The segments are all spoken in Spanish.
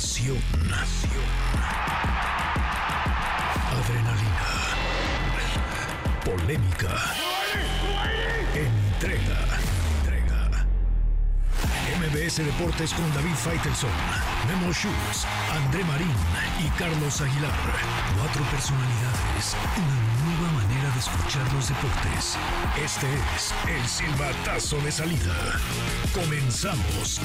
Pasión. Adrenalina. Polémica. Entrega. Entrega. MBS Deportes con David Faitelson, Memo Schutz, André Marín y Carlos Aguilar. Cuatro personalidades. Una nueva manera de escuchar los deportes. Este es el silbatazo de salida. Comenzamos.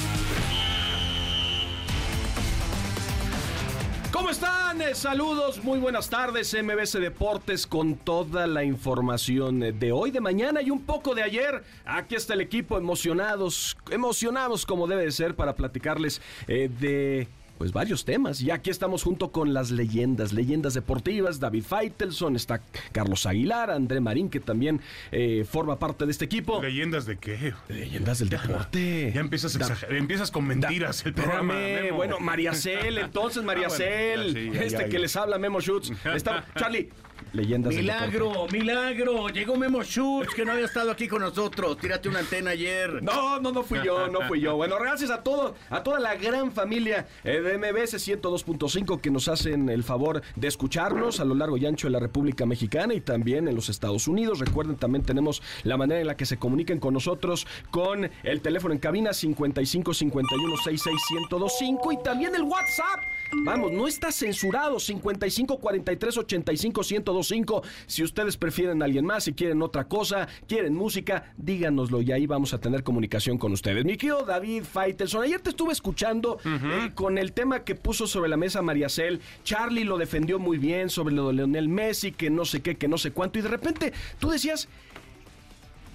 ¿Cómo están? Eh, Saludos, muy buenas tardes, MBC Deportes con toda la información de hoy, de mañana y un poco de ayer. Aquí está el equipo emocionados, emocionados como debe de ser para platicarles eh, de pues varios temas. Y aquí estamos junto con las leyendas, leyendas deportivas, David Feitelson, está Carlos Aguilar, André Marín, que también eh, forma parte de este equipo. ¿Leyendas de qué? Leyendas del deporte. Ya empiezas, a Da- exagerar, empiezas con mentiras el programa. Espérame, bueno, María Cel, entonces María Ah, bueno, Cel, ya, sí, ya, este ya, que les habla Memo Schutz. Está, Charlie, leyendas. Milagro, milagro. Llegó Memo Schutz, que no había estado aquí con nosotros. Tírate una antena ayer. No, no, no fui yo, no fui yo. Bueno, gracias a todo, a toda la gran familia eh, de MBS 102.5 que nos hacen el favor de escucharnos a lo largo y ancho de la República Mexicana y también en los Estados Unidos. Recuerden, también tenemos la manera en la que se comuniquen con nosotros con el teléfono en cabina 55 51 66 1025 y también el WhatsApp. Vamos, no está censurado 55 43 85 1025. Si ustedes prefieren a alguien más, si quieren otra cosa, quieren música, díganoslo y ahí vamos a tener comunicación con ustedes. Mi querido David Faitelson, ayer te estuve escuchando eh, con el tema que puso sobre la mesa María Cel. Charlie lo defendió muy bien sobre lo de Leonel Messi, que no sé qué, que no sé cuánto. Y de repente tú decías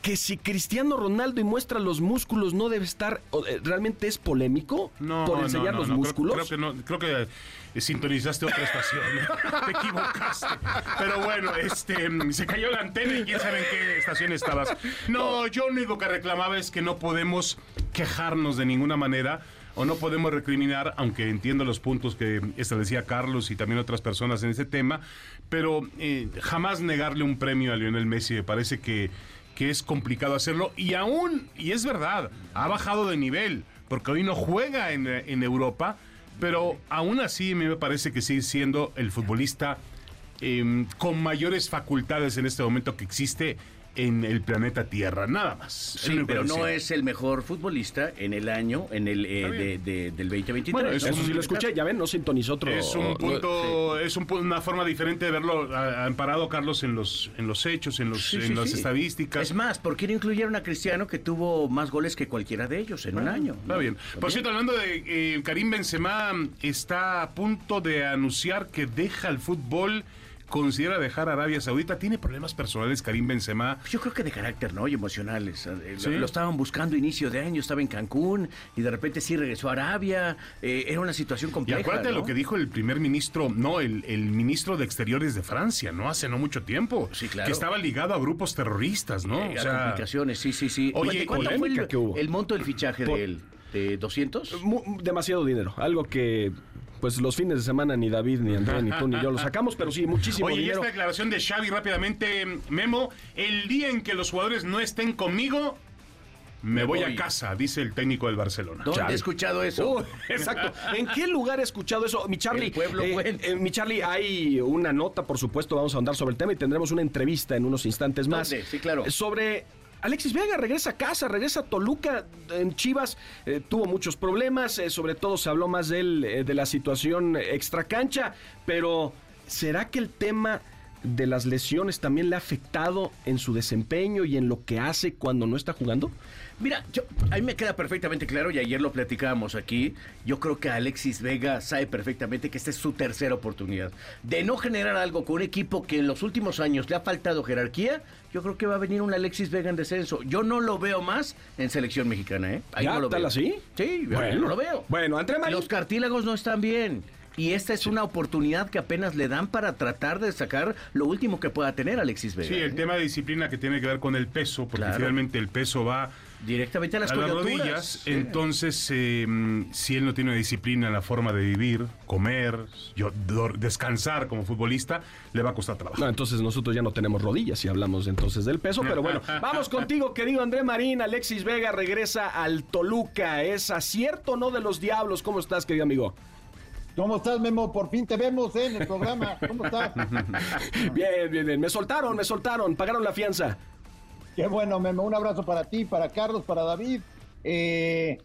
que si Cristiano Ronaldo y muestra los músculos no debe estar, eh, realmente es polémico No, por enseñar no, los no, creo- músculos. Creo, que no, creo que eh, sintonizaste otra estación. Te equivocaste. Pero bueno, este mm, se cayó la antena y quién sabe en qué estación estabas. No, yo lo único que reclamaba es que no podemos quejarnos de ninguna manera. O no podemos recriminar, aunque entiendo los puntos que establecía Carlos y también otras personas en este tema, pero eh, jamás negarle un premio a Lionel Messi me parece que, que es complicado hacerlo. Y aún, y es verdad, ha bajado de nivel, porque hoy no juega en, en Europa, pero aún así me parece que sigue siendo el futbolista eh, con mayores facultades en este momento que existe en el planeta Tierra, nada más. Sí, pero no es el mejor futbolista en el año, en el eh, de, del 2023. Bueno, es ¿no? Eso sí lo escuché, ya ven, no sintonizó otro. Es un punto, es un pu- una forma diferente de verlo amparado, Carlos, en los, en los hechos, en, los, Sí, en sí, las sí. estadísticas. Es más, ¿por qué no incluyeron a Cristiano que tuvo más goles que cualquiera de ellos en un año? Está ¿no? bien. Por cierto, hablando de eh, Karim Benzema, está a punto de anunciar que deja el fútbol, considera dejar Arabia Saudita. Tiene problemas personales Karim Benzema. Yo creo que de carácter, ¿no? Y emocionales. Eh, Sí. Lo, lo estaban buscando inicio de año, estaba en Cancún y de repente sí regresó a Arabia. Eh, era una situación Y compleja. acuérdate ¿no? lo que dijo el primer ministro, no, el, el ministro de Exteriores de Francia, ¿no? Hace no mucho tiempo. Sí, claro. Que estaba ligado a grupos terroristas, ¿no? Eh, O a sea, complicaciones, sí, sí, sí. Oye, ¿De ¿cuánto fue el, que hubo. el monto del fichaje Por- de él? ¿De 200? Mu- demasiado dinero, algo que pues los fines de semana ni David, ni André, ni tú, ni yo lo sacamos, pero sí, muchísimo Oye, y esta declaración de Xavi rápidamente, Memo, el día en que los jugadores no estén conmigo, me, Me voy, voy. a casa, dice el técnico del Barcelona. ¿Dónde Xavi. he escuchado eso? Uh, exacto. ¿En qué lugar he escuchado eso? Mi Charlie. El pueblo eh, eh, mi Charlie, hay una nota, por supuesto, vamos a andar sobre el tema y tendremos una entrevista en unos instantes más. ¿Dónde? Sí, claro. Sobre. Alexis Vega regresa a casa, regresa a Toluca en Chivas, eh, tuvo muchos problemas, eh, sobre todo se habló más de él, eh, de la situación extracancha, pero ¿será que el tema de las lesiones también le ha afectado en su desempeño y en lo que hace cuando no está jugando? Mira, yo, a mí me queda perfectamente claro y ayer lo platicábamos aquí. Yo creo que Alexis Vega sabe perfectamente que esta es su tercera oportunidad. De no generar algo con un equipo que en los últimos años le ha faltado jerarquía, yo creo que va a venir un Alexis Vega en descenso. Yo no lo veo más en selección mexicana, ¿eh? Ahí ¿Ya? no lo ¿Tal veo. así? Sí, yo no lo veo. Bueno, André Marín. Los cartílagos no están bien. Y esta es una oportunidad que apenas le dan para tratar de sacar lo último que pueda tener Alexis Vega. Sí, el ¿eh? tema de disciplina que tiene que ver con el peso, porque Claro. finalmente el peso va Directamente a las, a las rodillas. Sí. Entonces, eh, mm, si él no tiene una disciplina en la forma de vivir, comer, yo- descansar como futbolista, le va a costar trabajo. No, entonces nosotros ya no tenemos rodillas si hablamos entonces del peso, pero bueno, vamos contigo, querido André Marín. Alexis Vega regresa al Toluca. ¿Es acierto o no de los diablos? ¿Cómo estás, querido amigo? ¿Cómo estás, Memo? Por fin te vemos ¿eh? en el programa. ¿Cómo estás? bien, bien, bien. Me soltaron, me soltaron, pagaron la fianza. Qué bueno, Memo. Un abrazo para ti, para Carlos, para David. Eh,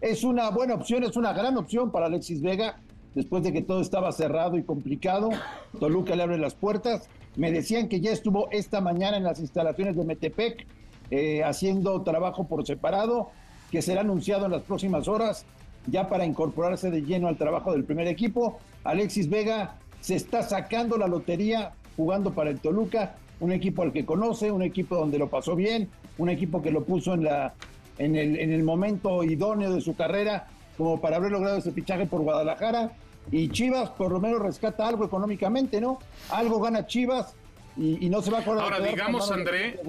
es una buena opción, es una gran opción para Alexis Vega. Después de que todo estaba cerrado y complicado, Toluca le abre las puertas. Me decían que ya estuvo esta mañana en las instalaciones de Metepec eh, haciendo trabajo por separado, que será anunciado en las próximas horas ya para incorporarse de lleno al trabajo del primer equipo. Alexis Vega se está sacando la lotería jugando para el Toluca, un equipo al que conoce, un equipo donde lo pasó bien, un equipo que lo puso en, la, en, el, en el momento idóneo de su carrera como para haber logrado ese fichaje por Guadalajara. Y Chivas por lo menos rescata algo económicamente, ¿no? Algo gana Chivas y, no se va a. Ahora, digamos, André,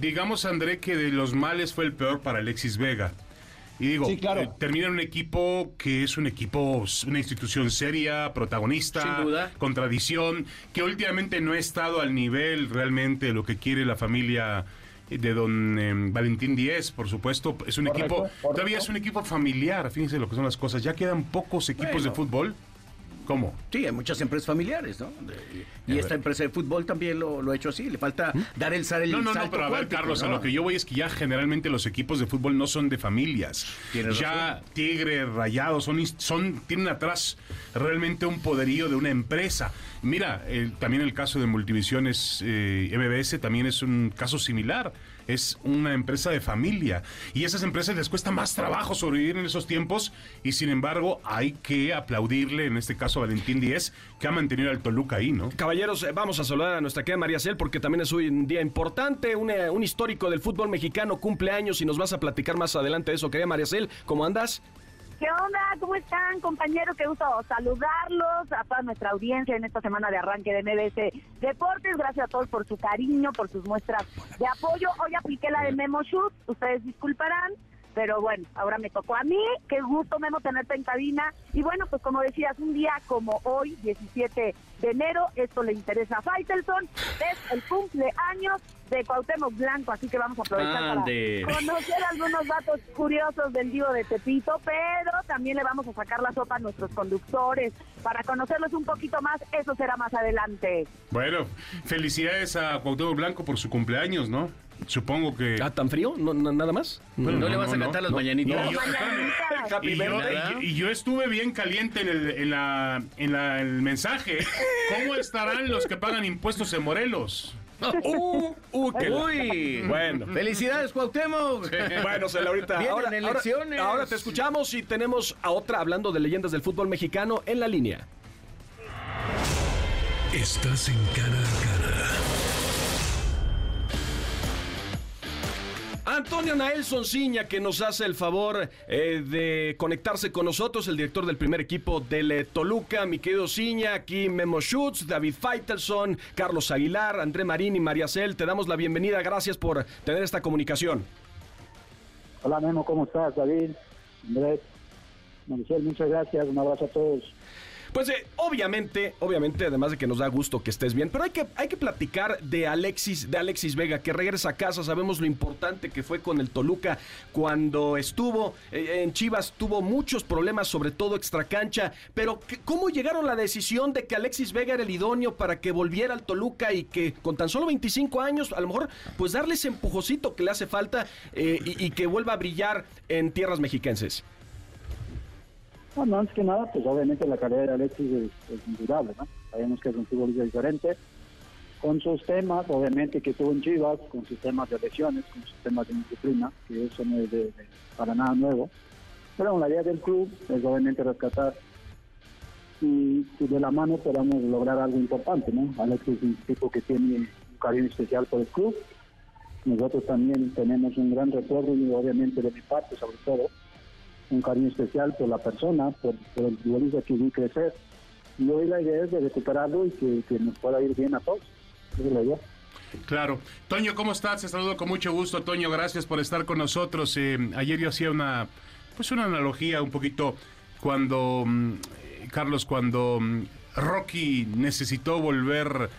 digamos, André, que de los males fue el peor para Alexis Vega. Y digo, eh, termina en un equipo que es un equipo, una institución seria, protagonista, Sin duda. con tradición, que últimamente no ha estado al nivel realmente de lo que quiere la familia de don em, Valentín Díez, por supuesto. Es un equipo, todavía es un equipo familiar, fíjense lo que son las cosas. Ya quedan pocos equipos de fútbol ¿Cómo? Sí, hay muchas empresas familiares, ¿no? y esta empresa de fútbol también lo, ha hecho así. Le falta ¿Mm? dar el, el No, no, no, pero a ver, Carlos, a lo que yo voy es que ya generalmente los equipos de fútbol no son de familias. Ya Tigre, Rayados, son, son, tienen atrás realmente un poderío de una empresa. Mira, también el caso de Multivisiones eh, MBS también es un caso similar es una empresa de familia y esas empresas les cuesta más trabajo sobrevivir en esos tiempos y sin embargo hay que aplaudirle en este caso a Valentín Díez que ha mantenido al Toluca ahí, ¿no? Caballeros, eh, vamos a saludar a nuestra querida María Cel porque también es hoy un día importante, un, un histórico del fútbol mexicano cumple años y nos vas a platicar más adelante de eso, querida María Cel, ¿cómo andas? ¿Qué onda? ¿Cómo están, compañeros? Qué gusto saludarlos, a toda nuestra audiencia en esta semana de arranque de MBC Deportes. Gracias a todos por su cariño, por sus muestras de apoyo. Hoy apliqué la de Memo Shoot, ustedes disculparán. Pero bueno, ahora me tocó a mí. Qué gusto, Memo, tenerte en cabina. Y bueno, pues como decías, un día como hoy, 17 de enero, esto le interesa a Faitelson. Es el cumpleaños de Cuauhtémoc Blanco, así que vamos a aprovechar para conocer algunos datos curiosos del Divo de Tepito, pero también le vamos a sacar la sopa a nuestros conductores para conocerlos un poquito más, eso será más adelante. Bueno, felicidades a Cuauhtémoc Blanco por su cumpleaños, ¿no? Supongo que. ¿Ah, tan frío? ¿No, ¿Nada más? Bueno, ¿No, le vas a cantar las mañanitas? y, yo, estuve bien caliente en el, en la, en el mensaje. ¿Cómo estarán los que pagan impuestos en Morelos? Uh, uh, Uy, bueno. Felicidades, Cuauhtémoc. Bueno, ahorita. Ahora, elecciones. Ahora, te escuchamos y tenemos a otra hablando de leyendas del fútbol mexicano en la línea. Estás en cara Antonio Nael Sonciña, que nos hace el favor eh, de conectarse con nosotros, el director del primer equipo del eh, Toluca, mi querido Ciña, aquí Memo Schutz, David Feitelson, Carlos Aguilar, André Marín y María Cel. Te damos la bienvenida, gracias por tener esta comunicación. Hola Memo, ¿cómo estás? David, Andrés, Maricel, muchas gracias, un abrazo a todos. Pues eh, obviamente, obviamente, además de que nos da gusto que estés bien, pero hay que, hay que platicar de Alexis, de Alexis Vega, que regresa a casa. Sabemos lo importante que fue con el Toluca cuando estuvo eh, en Chivas, tuvo muchos problemas, sobre todo extracancha. Pero ¿cómo llegaron a la decisión de que Alexis Vega era el idóneo para que volviera al Toluca y que con tan solo 25 años, a lo mejor, pues darle ese empujocito que le hace falta eh, y, y que vuelva a brillar en tierras mexiquenses? Bueno, antes que nada, pues obviamente la carrera de Alexis es, es indudable, ¿no? Sabemos que es un futbolista diferente, con sus temas, obviamente, que tuvo en Chivas, con sus temas de lesiones, con sus temas de disciplina, que eso no es de, para nada nuevo. Pero la idea del club es obviamente rescatar y, de la mano podamos lograr algo importante, ¿no? Alexis es un tipo que tiene un cariño especial por el club. Nosotros también tenemos un gran recuerdo y obviamente de mi parte sobre todo un cariño especial por la persona, por, el futbolista que vi crecer. Y hoy la idea es de recuperarlo y que, nos pueda ir bien a todos. Esa es la idea. Claro. Toño, ¿cómo estás? Te saludo con mucho gusto. Toño, gracias por estar con nosotros. Eh, ayer yo hacía una, pues una analogía un poquito cuando, mm, Carlos, cuando mm, Rocky necesitó volver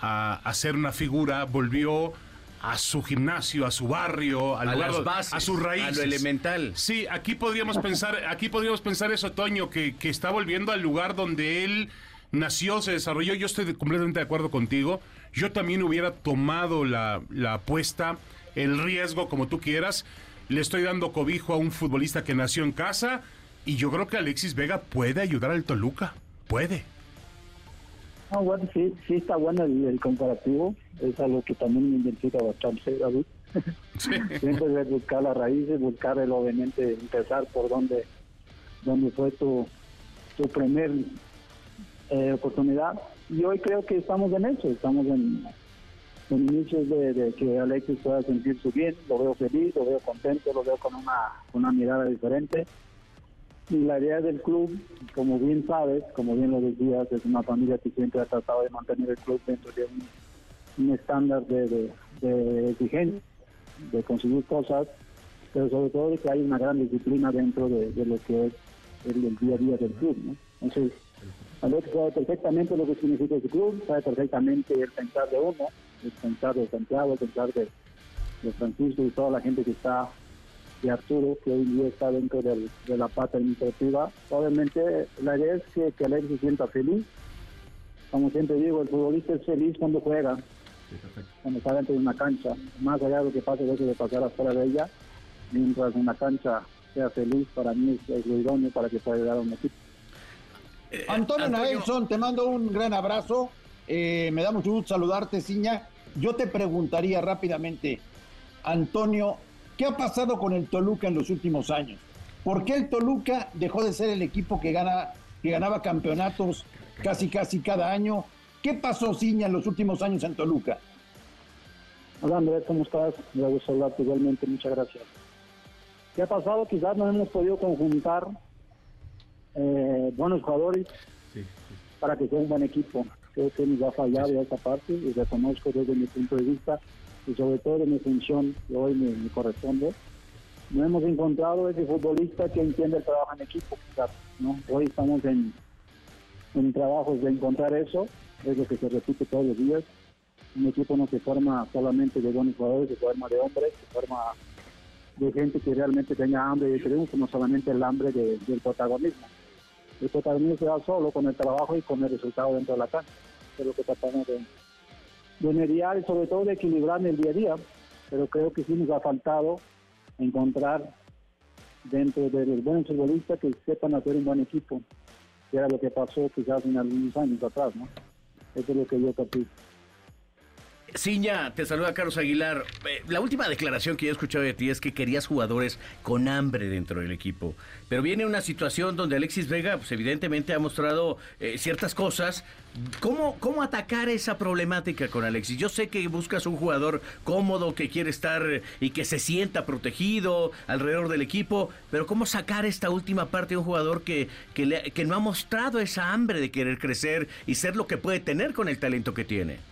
a, a ser una figura, volvió a su gimnasio, a su barrio, al A lugar las bases, a sus raíces. a lo elemental. Sí, aquí podríamos pensar, aquí podríamos pensar eso, Toño, que, que está volviendo al lugar donde él nació, se desarrolló. Yo estoy completamente de acuerdo contigo. Yo también hubiera tomado la, la apuesta, el riesgo, como tú quieras. Le estoy dando cobijo a un futbolista que nació en casa y yo creo que Alexis Vega puede ayudar al Toluca. Puede. No, bueno, sí, sí está bueno el, el comparativo. Es algo que también me identifica bastante, David. Sí. Siempre es buscar las raíces, buscar el, obviamente empezar por donde, donde fue tu, tu primer eh, oportunidad. Y hoy creo que estamos en eso, estamos en, en inicios de, de que Alexis pueda sentirse bien, lo veo feliz, lo veo contento, lo veo con una, una mirada diferente. Y la idea del club, como bien sabes, como bien lo decías, es una familia que siempre ha tratado de mantener el club dentro de un, estándar de, de, de exigencia, de conseguir cosas, pero sobre todo de que hay una gran disciplina dentro de, lo que es el, día a día del club. ¿no? Entonces, Alex sabe perfectamente lo que significa ese club, sabe perfectamente el pensar de uno, el pensar de Santiago, el pensar de Francisco y toda la gente que está de Arturo, que hoy día está dentro del- de la pata administrativa. Obviamente, la idea es que, que Alex se sienta feliz. Como siempre digo, el futbolista es feliz cuando juega, cuando está dentro de una cancha. Más allá de lo que pase, eso de pasar afuera de ella, mientras una cancha sea feliz, para mí es, es lo idóneo para que pueda llegar a un equipo. Antonio, Antonio- Naelson, te mando un gran abrazo. Eh, me da mucho gusto saludarte, Ciña. Yo te preguntaría rápidamente, Antonio, ¿qué ha pasado con el Toluca en los últimos años? ¿Por qué el Toluca dejó de ser el equipo que, gana, que ganaba campeonatos casi casi cada año? ¿Qué pasó, Ciña, en los últimos años en Toluca? Hola Andrés, ¿cómo estás? Me gusta saludarte igualmente, muchas gracias. ¿Qué ha pasado? Quizás no hemos podido conjuntar eh, buenos jugadores para que sea un buen equipo. Creo que nos ha fallado esa parte y reconozco desde mi punto de vista y sobre todo de mi función que hoy me, corresponde. No hemos encontrado ese futbolista que entiende el trabajo en equipo. ¿no? Hoy estamos en, en trabajos de encontrar eso, es lo que se repite todos los días un equipo no se forma solamente de buenos jugadores, se forma de hombres, se forma de gente que realmente tenga hambre de triunfo, no solamente el hambre de- del protagonismo. El protagonismo se da solo con el trabajo y con el resultado dentro de la cancha. Es lo que tratamos de, de mediar y sobre todo de equilibrar en el día a día. Pero creo que sí nos ha faltado encontrar dentro de los buenos futbolistas que sepan hacer un buen equipo, que era lo que pasó quizás en algunos años atrás, ¿no? Eso es lo que yo capito. Ciña, te saluda Carlos Aguilar. Eh, La última declaración que yo he escuchado de ti es que querías jugadores con hambre dentro del equipo. Pero viene una situación donde Alexis Vega, pues evidentemente ha mostrado eh, ciertas cosas. ¿Cómo, ¿Cómo atacar esa problemática con Alexis? Yo sé que buscas un jugador cómodo, que quiere estar eh, y que se sienta protegido alrededor del equipo, pero ¿cómo sacar esta última parte de un jugador que, que, no ha mostrado esa hambre de querer crecer y ser lo que puede tener con el talento que tiene?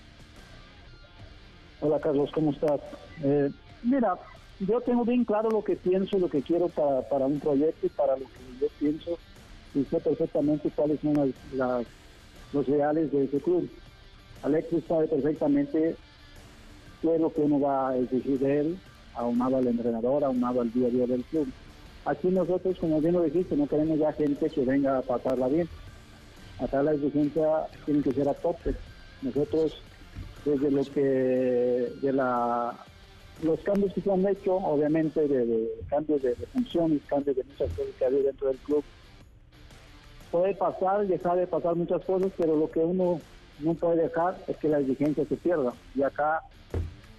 Hola Carlos, ¿cómo estás? Eh, mira, yo tengo bien claro lo que pienso, lo que quiero para, para un proyecto y para lo que yo pienso y sé perfectamente cuáles son las, las- los reales de ese club. Alexis sabe perfectamente qué es lo que uno va a exigir de él, aunado al entrenador, aunado al día a día del club. Aquí nosotros, como bien lo dijiste, no queremos ya gente que venga a pasarla bien. Acá la exigencia tiene que ser a tope. Nosotros desde lo que de la los cambios que se han hecho, obviamente de, de cambios de, de funciones, cambios de muchas cosas que ha habido dentro del club. Puede pasar, dejar de pasar muchas cosas, pero lo que uno no puede dejar es que la exigencia se pierda. Y acá,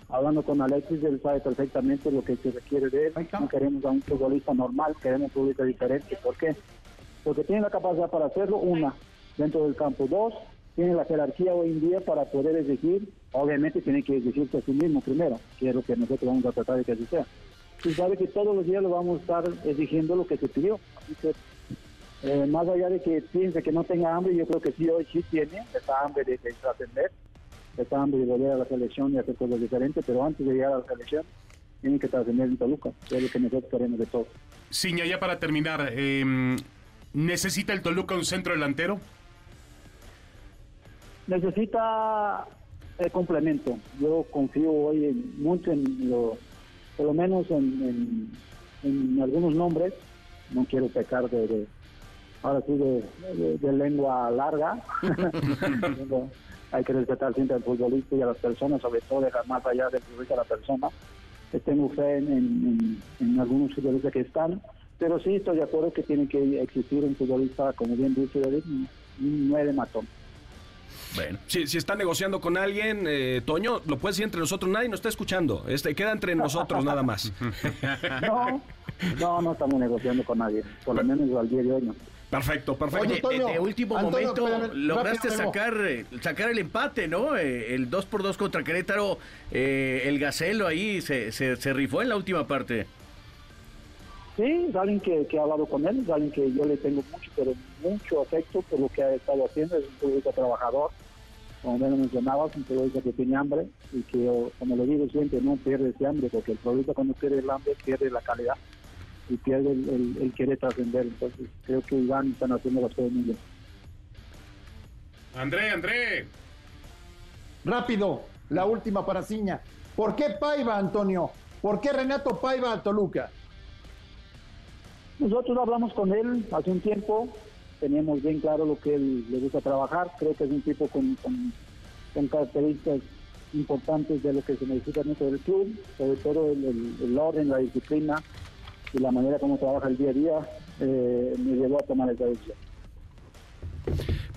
hablando con Alexis, él sabe perfectamente lo que se requiere de él. No queremos a un futbolista normal, queremos un futbolista diferente. ¿Por qué? Porque tiene la capacidad para hacerlo, una, dentro del campo. Dos, tiene la jerarquía hoy en día para poder exigir, obviamente tiene que exigirse a sí mismo primero, que es lo que nosotros vamos a tratar de que así sea. Y sabe que todos los días lo vamos a estar exigiendo lo que se pidió. Que, eh, más allá de que piense que no tenga hambre, yo creo que sí hoy sí tiene esa hambre de, de trascender, esa hambre de volver a la selección y hacer cosas diferentes, pero antes de llegar a la selección, tiene que trascender en Toluca, que es lo que nosotros queremos de todo. Ciña, ya para terminar, eh, ¿necesita el Toluca un centro delantero? Necesita es complemento. Yo confío hoy en, mucho en lo, por lo menos en, en, algunos nombres. No quiero pecar de, de ahora sí de, de lengua larga. hay que respetar siempre al futbolista y a las personas, sobre todo dejar más allá del futbolista a la persona. Tengo fe en, en, algunos futbolistas que están, pero sí estoy de acuerdo que tiene que existir un futbolista, como bien dice David, un nueve matón. Bueno. Si, si está negociando con alguien, eh, Toño, lo puede decir entre nosotros, nadie nos está escuchando. Este, queda entre nosotros nada más. no, no, no estamos negociando con nadie, por lo menos al día de hoy no. Perfecto, perfecto. Oye, de, último momento lograste sacar, eh, sacar el empate, ¿no? Eh, el 2 por 2 contra Querétaro, eh, el Gacelo ahí se, se, rifó en la última parte. Sí, es alguien que, que, ha hablado con él, es alguien que yo le tengo mucho, pero mucho afecto por lo que ha estado haciendo, es un periodista trabajador, como bien lo mencionabas, un periodista que tiene hambre y que, como lo digo siempre, no pierde ese hambre, porque el periodista cuando pierde el hambre pierde la calidad y pierde el, el, querer trascender. Entonces creo que Iván están haciendo las cosas muy bien. André, André. Rápido, la última para Ciña. ¿Por qué Paiva, Antonio? ¿Por qué Renato Paiva a Toluca? Nosotros hablamos con él hace un tiempo, teníamos bien claro lo que él le gusta trabajar, creo que es un tipo con, características importantes de lo que se necesita dentro del club, sobre todo el, el orden, la disciplina, y la manera como trabaja el día a día eh, me llevó a tomar esa decisión.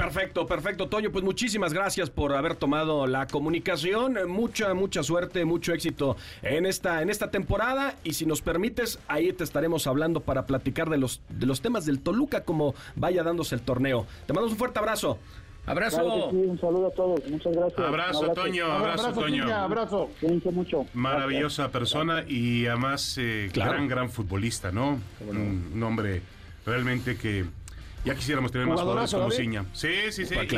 Perfecto, perfecto, Toño. Pues muchísimas gracias por haber tomado la comunicación. Mucha, mucha suerte, mucho éxito en esta, en esta temporada. Y si nos permites, ahí te estaremos hablando para platicar de los, de los temas del Toluca, como vaya dándose el torneo. Te mando un fuerte abrazo. Abrazo. un saludo a todos. Muchas gracias. Abrazo, Toño. Abrazo, Toño. abrazo. mucho. Maravillosa persona y además eh, gran, gran futbolista, ¿no? Un, un hombre realmente que ya quisiéramos tener más jugadores como Ciña. Sí, sí, sí. Pues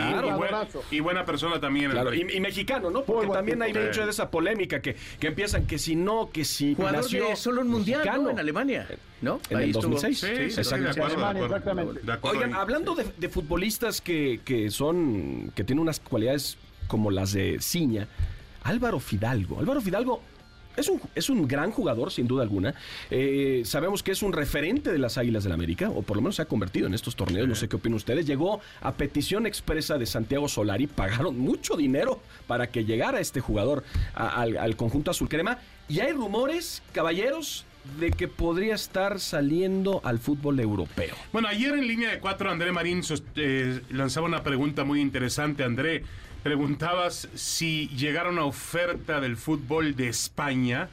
y, buena persona también. Y, mexicano, ¿no? Porque también hay mucho de esa polémica que, que empiezan que si no, que si Jugador nació solo en mundial, en Alemania, ¿no? En el 2006. Sí, sí, exactamente. Oigan, hablando de, de futbolistas que, que son, que tienen unas cualidades como las de Ciña, Álvaro Fidalgo. Álvaro Fidalgo es un, es un gran jugador, sin duda alguna. Eh, sabemos que es un referente de las Águilas del la América, o por lo menos se ha convertido en estos torneos. No sé qué opinan ustedes. Llegó a petición expresa de Santiago Solari. Pagaron mucho dinero para que llegara este jugador al, conjunto azul crema. Y hay rumores, caballeros, de que podría estar saliendo al fútbol europeo. Bueno, ayer en línea de cuatro, André Marín eh, lanzaba una pregunta muy interesante, André. Preguntabas si llegara una oferta del fútbol de España,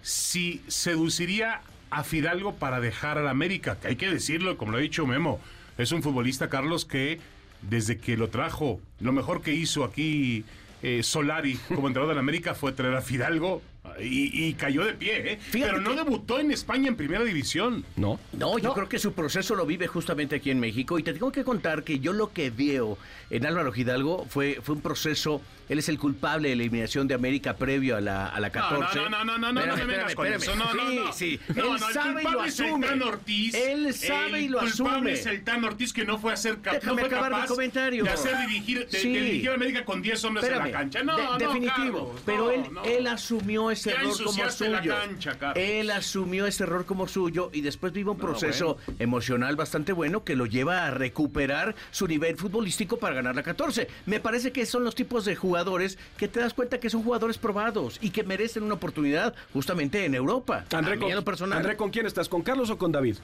si seduciría a Fidalgo para dejar al América, que hay que decirlo, como lo ha dicho Memo, es un futbolista, Carlos, que desde que lo trajo, lo mejor que hizo aquí eh, Solari como entrenador la América fue traer a Fidalgo y, cayó de pie, ¿eh? Pero no debutó en España en primera división. No. No, yo creo que su proceso lo vive justamente aquí en México. Y te tengo que contar que yo lo que veo en Álvaro Hidalgo fue, fue un proceso. Él es el culpable de la eliminación de América previo a la, a la 14. No, no, no, no, no, no, no, me con eso. No, no, no. Sí, sí. Él sabe y lo asume. Es el Tan Ortiz. Él sabe y lo asume. El culpable es el Tan Ortiz que no fue a hacer capaz, no fue capaz comentario. de hacer dirigir, de, dirigir a América con 10 hombres en la cancha. No, no, definitivo. pero él, él asumió ese error como él asumió ese error como suyo y después vive un proceso emocional bastante bueno que lo lleva a recuperar su nivel futbolístico para ganar la 14. Me parece que son los tipos de jugadores que te das cuenta que son jugadores probados y que merecen una oportunidad justamente en Europa. André, con, personal. André, ¿con quién estás? ¿Con Carlos o con David?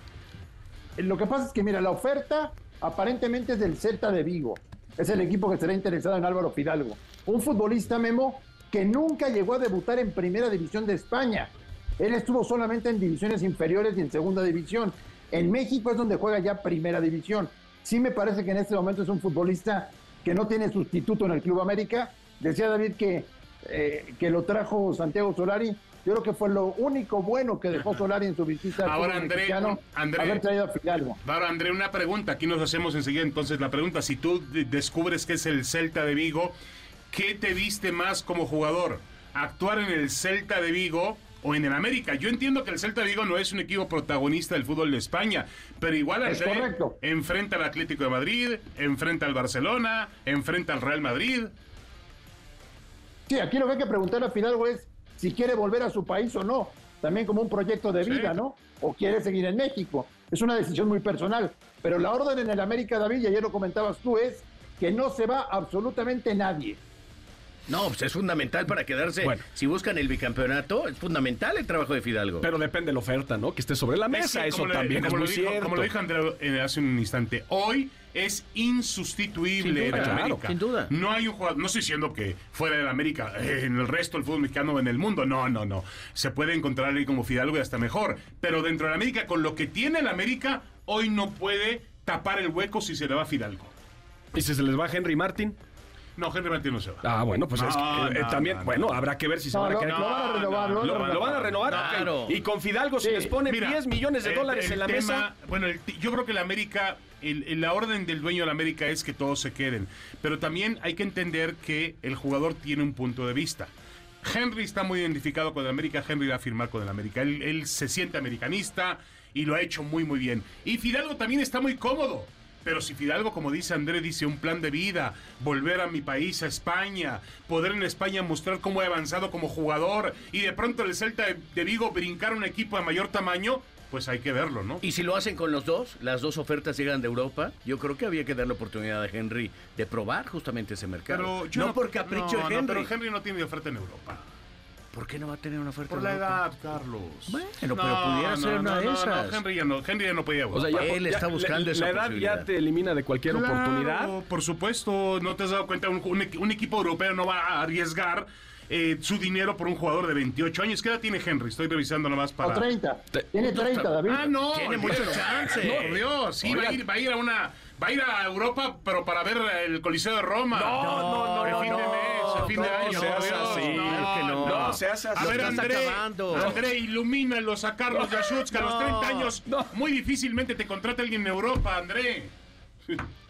Lo que pasa es que, mira, la oferta aparentemente es del Celta de Vigo. Es el equipo que será interesado en Álvaro Fidalgo. Un futbolista, Memo, que nunca llegó a debutar en Primera División de España. Él estuvo solamente en divisiones inferiores y en Segunda División. En México es donde juega ya Primera División. Sí me parece que en este momento es un futbolista que no tiene sustituto en el Club América. Decía David que, eh, que lo trajo Santiago Solari. Yo creo que fue lo único bueno que dejó Solari en su visita Ahora, André, André, haber traído a Fidalgo. Ahora, André, una pregunta. Aquí nos hacemos enseguida entonces la pregunta. Si tú descubres que es el Celta de Vigo, ¿qué te viste más como jugador? ¿Actuar en el Celta de Vigo o en el América? Yo entiendo que el Celta de Vigo no es un equipo protagonista del fútbol de España, pero igual es enfrenta al Atlético de Madrid, enfrenta al Barcelona, enfrenta al Real Madrid. Sí, aquí lo que hay que preguntar al Fidalgo es si quiere volver a su país o no, también como un proyecto de vida, ¿no? O quiere seguir en México. Es una decisión muy personal. Pero la orden en el América, David, y ayer lo comentabas tú, es que no se va absolutamente nadie. No, pues es fundamental para quedarse. Bueno. Si buscan el bicampeonato, es fundamental el trabajo de Fidalgo. Pero depende de la oferta, ¿no? Que esté sobre la Es mesa. que, Eso como le- también es como muy lo dijo- cierto. Como lo dijo Andrea eh, hace un instante, hoy es insustituible Sin en duda, el claro, América. sin duda. No hay un jugador, no estoy diciendo que fuera del América, eh, en el resto del fútbol mexicano o en el mundo, no, no, no. Se puede encontrar ahí como Fidalgo y hasta mejor. Pero dentro del América, con lo que tiene el América, hoy no puede tapar el hueco si se le va a Fidalgo. ¿Y si se les va Henry Martin? No, Henry Martín no se va. Ah, bueno, pues es que, No, eh, no, también, no, bueno, no. habrá que ver si se No, van a lo, quedar. lo van a renovar, lo van a ¿Lo, renovar. lo van a renovar? Claro. Y con Fidalgo, si Sí. les ponen Mira, 10 millones de el- dólares el en la tema- mesa. Bueno, el yo creo que la América, el- el- la orden del dueño de la América es que todos se queden. Pero también hay que entender que el jugador tiene un punto de vista. Henry está muy identificado con el América, Henry va a firmar con el América. Él, él se siente americanista y lo ha hecho muy, muy bien. Y Fidalgo también está muy cómodo. Pero si Fidalgo, como dice André, dice un plan de vida, volver a mi país, a España, poder en España mostrar cómo he avanzado como jugador y de pronto el Celta de, Vigo brincar un equipo de mayor tamaño, pues hay que verlo, ¿no? Y si lo hacen con los dos, las dos ofertas llegan de Europa, yo creo que había que dar la oportunidad a Henry de probar justamente ese mercado. Pero yo no, por capricho no, de no, Henry. pero Henry no tiene oferta en Europa. ¿Por qué no va a tener una oferta Por la edad, Carlos. Bueno, pero pudiera ser una de esas. Henry ya no, Henry ya no podía O sea, ya, Él está buscando la, esa la edad ya te elimina de cualquier Claro, oportunidad. Por supuesto, ¿no te has dado cuenta? Un, un equi- un equipo europeo no va a arriesgar eh, su dinero por un jugador de 28 años. ¿Qué edad tiene Henry? Estoy revisando nomás O para... 30. Tiene 30, David. Ah, no. Tiene mucho chance. No, por Dios, sí, va a, Oigan. ir, va a ir a una... Va a ir a Europa, pero para ver el Coliseo de Roma. No, no, no, El no, fin de no, mes, el fin de no año. se por hace Dios, así. Que no. No, se hace así. A ver, André, acabando. André, ilumínalos a Carlos Yashutz, que a los No, 30 años no. muy difícilmente te contrata alguien en Europa, André.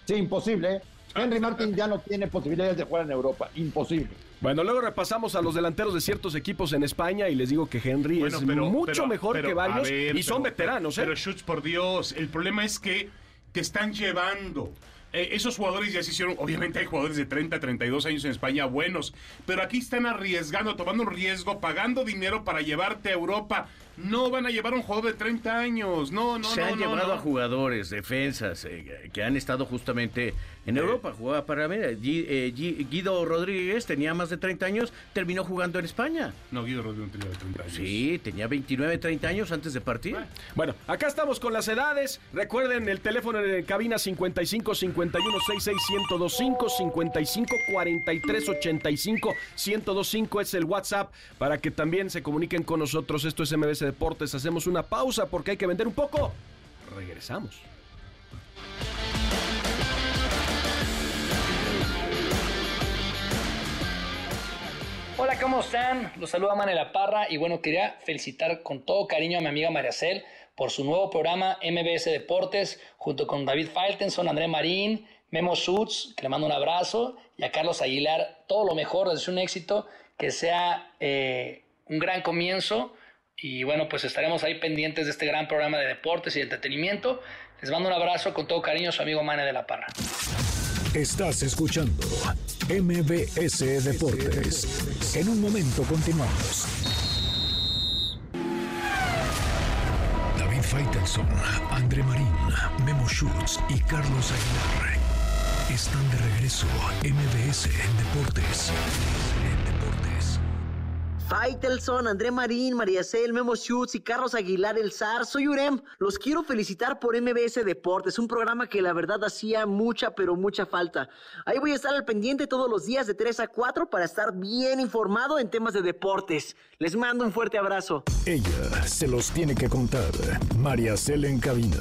Sí, imposible. ¿eh? Henry Martin ya no tiene posibilidades de jugar en Europa. Imposible. Bueno, luego repasamos a los delanteros de ciertos equipos en España y les digo que Henry Bueno, es pero- mucho pero- mejor pero, que varios ver, y son pero- veteranos, ¿eh? Pero Schutz, por Dios, el problema es que te están llevando. Eh, esos jugadores ya se hicieron, obviamente hay jugadores de 30, 32 años en España buenos, pero aquí están arriesgando, tomando riesgo, pagando dinero para llevarte a Europa. No van a llevar a un jugador de 30 años, no, no, Se no, han no, llevado no. a jugadores, defensas, eh, que han estado justamente en Europa. Jugaba para mira, Gui- eh, Gui- Guido Rodríguez tenía más de 30 años, terminó jugando en España. No, Guido Rodríguez tenía 30 años. Sí, tenía 29, 30 años antes de partir. Bueno, acá estamos con las edades. Recuerden el teléfono en cabina 55 51 66 1025 55 43 85 1025 es el WhatsApp para que también se comuniquen con nosotros. Esto es Deportes. Hacemos una pausa porque hay que vender un poco. Regresamos. Hola, ¿cómo están? Los saluda Manela Parra y bueno, quería felicitar con todo cariño a mi amiga Mariacel por su nuevo programa MBS Deportes junto con David Faltenson, André Marín, Memo Schutz, que le mando un abrazo, y a Carlos Aguilar, todo lo mejor, deseo un éxito, que sea eh, un gran comienzo y bueno, pues estaremos ahí pendientes de este gran programa de deportes y entretenimiento. Les mando un abrazo con todo cariño, su amigo Mane de la Parra. Estás escuchando MBS Deportes. En un momento continuamos. David Faitelson, André Marín, Memo Schutz y Carlos Aguilar están de regreso. MBS Deportes. En Deportes. Faitelson, André Marín, María Cel, Memo Schutz y Carlos Aguilar El Zar. Soy Urem. Los quiero felicitar por MBS Deportes, un programa que la verdad hacía mucha, pero mucha falta. Ahí voy a estar al pendiente todos los días de 3 a 4 para estar bien informado en temas de deportes. Les mando un fuerte abrazo. Ella se los tiene que contar. María Cel en cabina.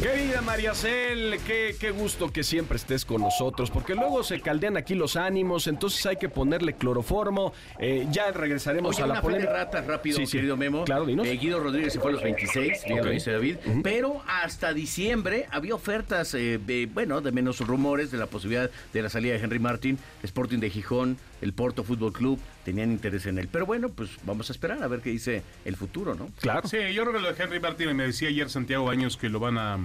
Querida María Cel, qué, qué gusto que siempre estés con nosotros, porque luego se caldean aquí los ánimos, entonces hay que ponerle cloroformo. Eh, ya regresaremos Oye, a la una fe de polémica. ratas rápido, Sí, sí. querido Memo. Claro, dinos. Eh, Guido Rodríguez se fue a los 26, bien Ok. lo dice David. Pero hasta diciembre había ofertas, eh, de, bueno, de menos rumores de la posibilidad de la salida de Henry Martin, Sporting de Gijón, el Porto Fútbol Club, tenían interés en él. Pero bueno, pues vamos a esperar a ver qué dice el futuro, ¿no? Claro. Sí, yo creo que lo de Henry Martin me decía ayer Santiago Baños que lo van a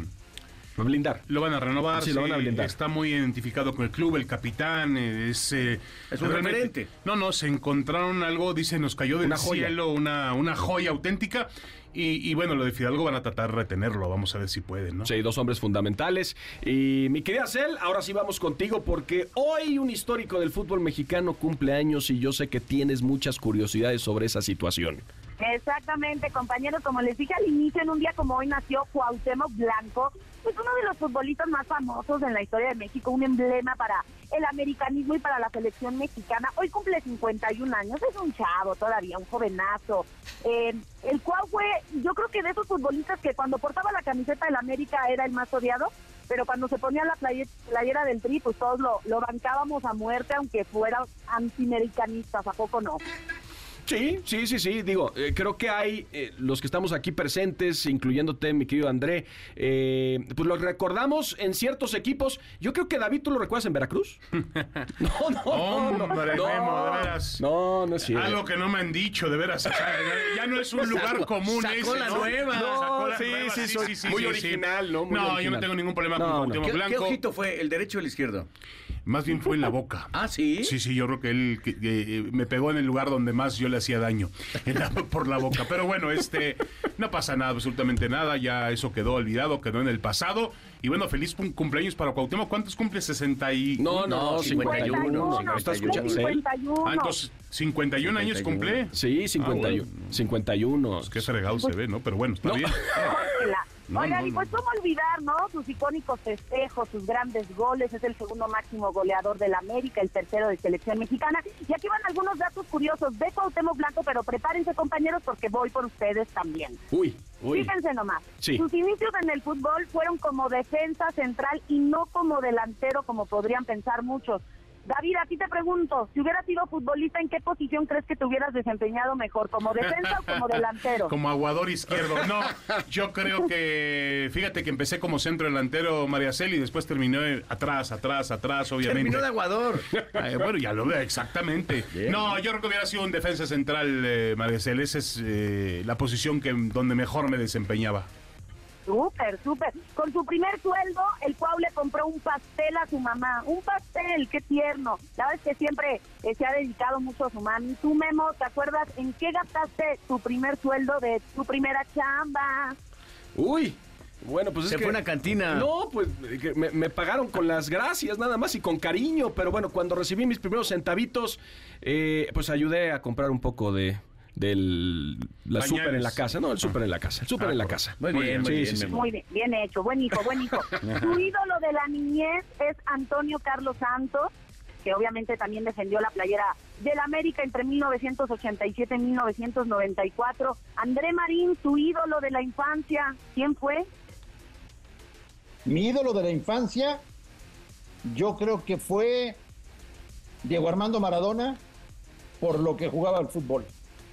blindar. Lo van a renovar. Sí, lo van a blindar. Está muy identificado con el club, el capitán, es... eh, Es un referente. No, no, se encontraron algo, dice, nos cayó del Una joya. cielo, una, una joya auténtica. Y, y bueno, lo de Fidalgo van a tratar de retenerlo, vamos a ver si pueden, ¿no? Sí, dos hombres fundamentales. Y mi querida Cel, ahora sí vamos contigo porque hoy un histórico del fútbol mexicano cumple años y yo sé que tienes muchas curiosidades sobre esa situación. Exactamente, compañeros, como les dije al inicio, en un día como hoy nació Cuauhtémoc Blanco, pues uno de los futbolistas más famosos en la historia de México, un emblema para el americanismo y para la selección mexicana. Hoy cumple 51 años, es un chavo todavía, un jovenazo. Eh, el Cuau fue, yo creo que de esos futbolistas que cuando portaba la camiseta del América era el más odiado, pero cuando se ponía la playe- playera del Tri, pues todos lo, lo bancábamos a muerte, aunque fuera antiamericanistas, ¿a poco no? Sí, sí, sí, sí. Digo, eh, creo que hay eh, los que estamos aquí presentes, incluyéndote, mi querido André, eh, pues los recordamos en ciertos equipos. Yo creo que David, ¿tú lo recuerdas en Veracruz? No, no, no, no, Hombre, no. Memo, de veras. No, no es cierto. Algo que no me han dicho, de veras. o sea, ya, no es un lugar común sacó ese, la ¿no? nueva. Sacó la sí, nueva, sí, soy muy sí, original, ¿no? Muy no, yo original. no tengo ningún problema No, con no. Cuauhtémoc ¿Qué, qué Blanco. ojito fue? ¿El derecho o el izquierdo? Más bien fue en la boca. Ah, ¿sí? Sí, sí, yo creo que él que- que, eh, me pegó en el lugar donde más yo le hacía daño, en la- por la boca. Pero bueno, este, no pasa nada, absolutamente nada, ya eso quedó olvidado, quedó en el pasado. Y bueno, feliz cum- cumpleaños para Cuauhtémoc. ¿Cuántos cumple? 60 y... No, no, No, 51. 51, ¿Está 51, escuchando? Cel? 51. Ah, entonces, 51 años 51. cumple. Sí, 51. 51. Qué fregado se ve, ¿no? Pero bueno, está No. bien. Córtela. No, Oigan, no, y pues cómo olvidar, ¿no? Sus icónicos festejos, sus grandes goles, es el segundo máximo goleador del América, el tercero de selección mexicana. Y aquí van algunos datos curiosos de Cuauhtémoc Blanco, pero prepárense compañeros porque voy por ustedes también. Uy, uy. Fíjense nomás. Sí. Sus inicios en el fútbol fueron como defensa central y no como delantero, como podrían pensar muchos. David, a ti te pregunto, si hubieras sido futbolista, ¿en qué posición crees que te hubieras desempeñado mejor? ¿Como defensa o como delantero? Como aguador izquierdo. No, yo creo que, fíjate que empecé como centro delantero María Cel y después terminé atrás, atrás, atrás, obviamente. Terminó de aguador. Eh, bueno, ya lo veo, exactamente. No, yo creo que hubiera sido un defensa central, eh, María Cel. Esa es eh, la posición que, donde mejor me desempeñaba. Súper, súper. Con su primer sueldo, el Cuau le compró un pastel a su mamá. Un pastel, qué tierno. La verdad es que siempre eh, se ha dedicado mucho a su mami. Tú, Memo, ¿te acuerdas en qué gastaste tu primer sueldo de tu primera chamba? Uy. Bueno, pues es Se que... fue a una cantina. No, pues me pagaron con las gracias nada más y con cariño, pero bueno, cuando recibí mis primeros centavitos, eh, pues ayudé a comprar un poco de del la Pañales. súper en la casa, no, el súper en la casa, el súper Ah, en la casa. Muy bien, muy Sí, bien, sí, sí. Memo. Muy bien, bien hecho, buen hijo, buen hijo. Su ídolo de la niñez es Antonio Carlos Santos, que obviamente también defendió la playera del América entre 1987 y 1994. André Marín, su ídolo de la infancia, ¿quién fue? Mi ídolo de la infancia, yo creo que fue Diego Armando Maradona por lo que jugaba al fútbol.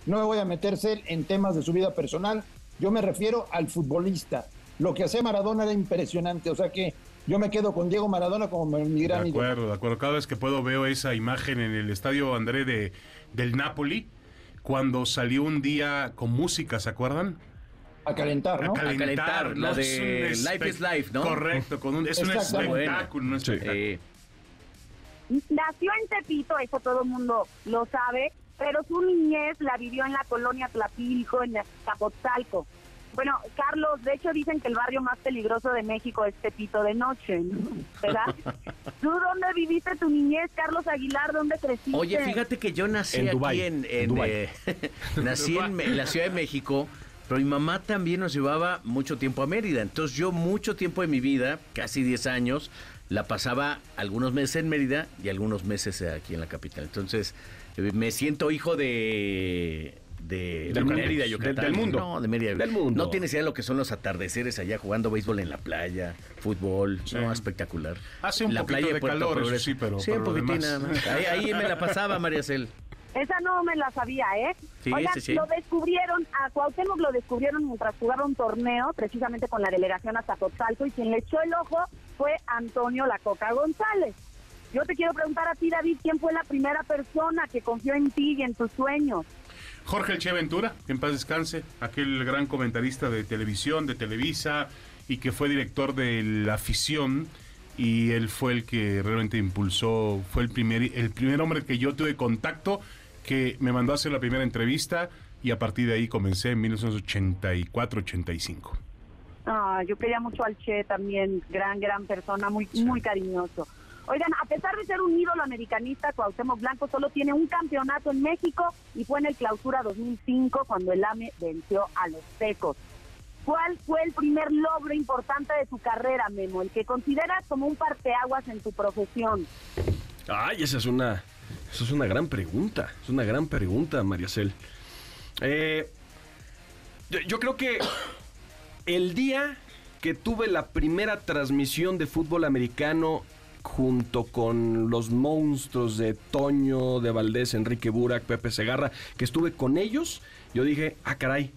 No me voy a meterse en temas de su vida personal, yo me refiero al futbolista. Lo que hacía Maradona era impresionante, o sea que yo me quedo con Diego Maradona como mi De gran ídolo. acuerdo, de acuerdo. Cada vez que puedo veo esa imagen en el estadio André de, del Napoli, cuando salió un día con música, ¿se acuerdan? A calentar, ¿no? A calentar, calentar, la ¿no? de Es un Life is Life, ¿no? Correcto, con un, es un espectáculo, un espectáculo. Eh, Nació en Tepito, eso todo el mundo lo sabe, pero su niñez la vivió en la colonia Tlapilco, en Zapotzalco. Bueno, Carlos, de hecho dicen que el barrio más peligroso de México es Tepito de noche, ¿no? ¿verdad? ¿Tú dónde viviste tu niñez, Carlos Aguilar? ¿Dónde creciste? Oye, fíjate que yo nací En aquí Dubái, en, en en, Dubái. eh, nací en, la Ciudad de México, pero mi mamá también nos llevaba mucho tiempo a Mérida. Entonces yo mucho tiempo de mi vida, casi 10 años, la pasaba algunos meses en Mérida y algunos meses aquí en la capital. Entonces me siento hijo de... De, de Del mundo. Mérida, Del- Yucatán. del mundo. No, de Mérida. Del mundo. No tienes idea de lo que son los atardeceres allá jugando béisbol en la playa, fútbol. No, espectacular. Hace un la poquito playa de Puerto calor, eso Progreso. sí, pero Sí, un poquitín nada más. Ahí, ahí me la pasaba, María Cel. Esa no me la sabía, ¿eh? Sí, Oigan, sí, sí. lo descubrieron, a Cuauhtémoc lo descubrieron mientras jugaba un torneo, precisamente con la delegación hasta Zapotzalco, y quien le echó el ojo fue Antonio La Coca González. Yo te quiero preguntar a ti, David, ¿quién fue la primera persona que confió en ti y en tus sueños? Jorge El Che Ventura, que en paz descanse, aquel gran comentarista de televisión, de Televisa, y que fue director de la afición y él fue el que realmente impulsó, fue el primer, el primer hombre que yo tuve contacto que me mandó a hacer la primera entrevista y a partir de ahí comencé en 1984-85. Ah, yo quería mucho al Che también, gran, gran persona, muy, muy cariñoso. Oigan, a pesar de ser un ídolo americanista, Cuauhtémoc Blanco solo tiene un campeonato en México y fue en el Clausura 2005 cuando el AME venció a los Tecos. ¿Cuál fue el primer logro importante de tu carrera, Memo? El que consideras como un parteaguas en tu profesión. Ay, esa es una, esa es una gran pregunta. Es una gran pregunta, María Cel. Eh, yo creo que el día que tuve la primera transmisión de fútbol americano junto con los monstruos de Toño, de Valdés, Enrique Burak, Pepe Segarra, que estuve con ellos, yo dije, ah, caray,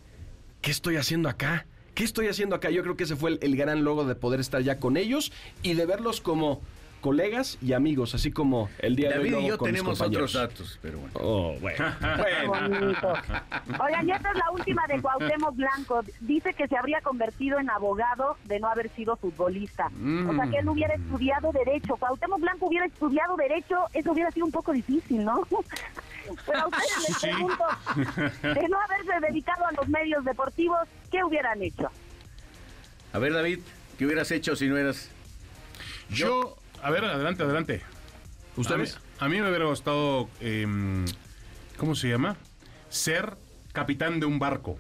¿qué estoy haciendo acá? ¿Qué estoy haciendo acá? Yo creo que ese fue el, el gran logro de poder estar ya con ellos y de verlos como colegas y amigos, así como el día de hoy. David y yo con tenemos otros datos, pero bueno. Oh, bueno. Oigan, y esta es la última de Cuauhtémoc Blanco. Dice que se habría convertido en abogado de no haber sido futbolista. O sea, que él hubiera estudiado Derecho. Cuauhtémoc Blanco hubiera estudiado Derecho, eso hubiera sido un poco difícil, ¿no? Pero a ustedes les Sí. pregunto, de no haberse dedicado a los medios deportivos, ¿qué hubieran hecho? A ver, David, ¿qué hubieras hecho si no eras... Yo, a ver, adelante, adelante. ¿Ustedes? A mí, a mí me hubiera gustado, em, ¿cómo se llama? Ser capitán de un barco.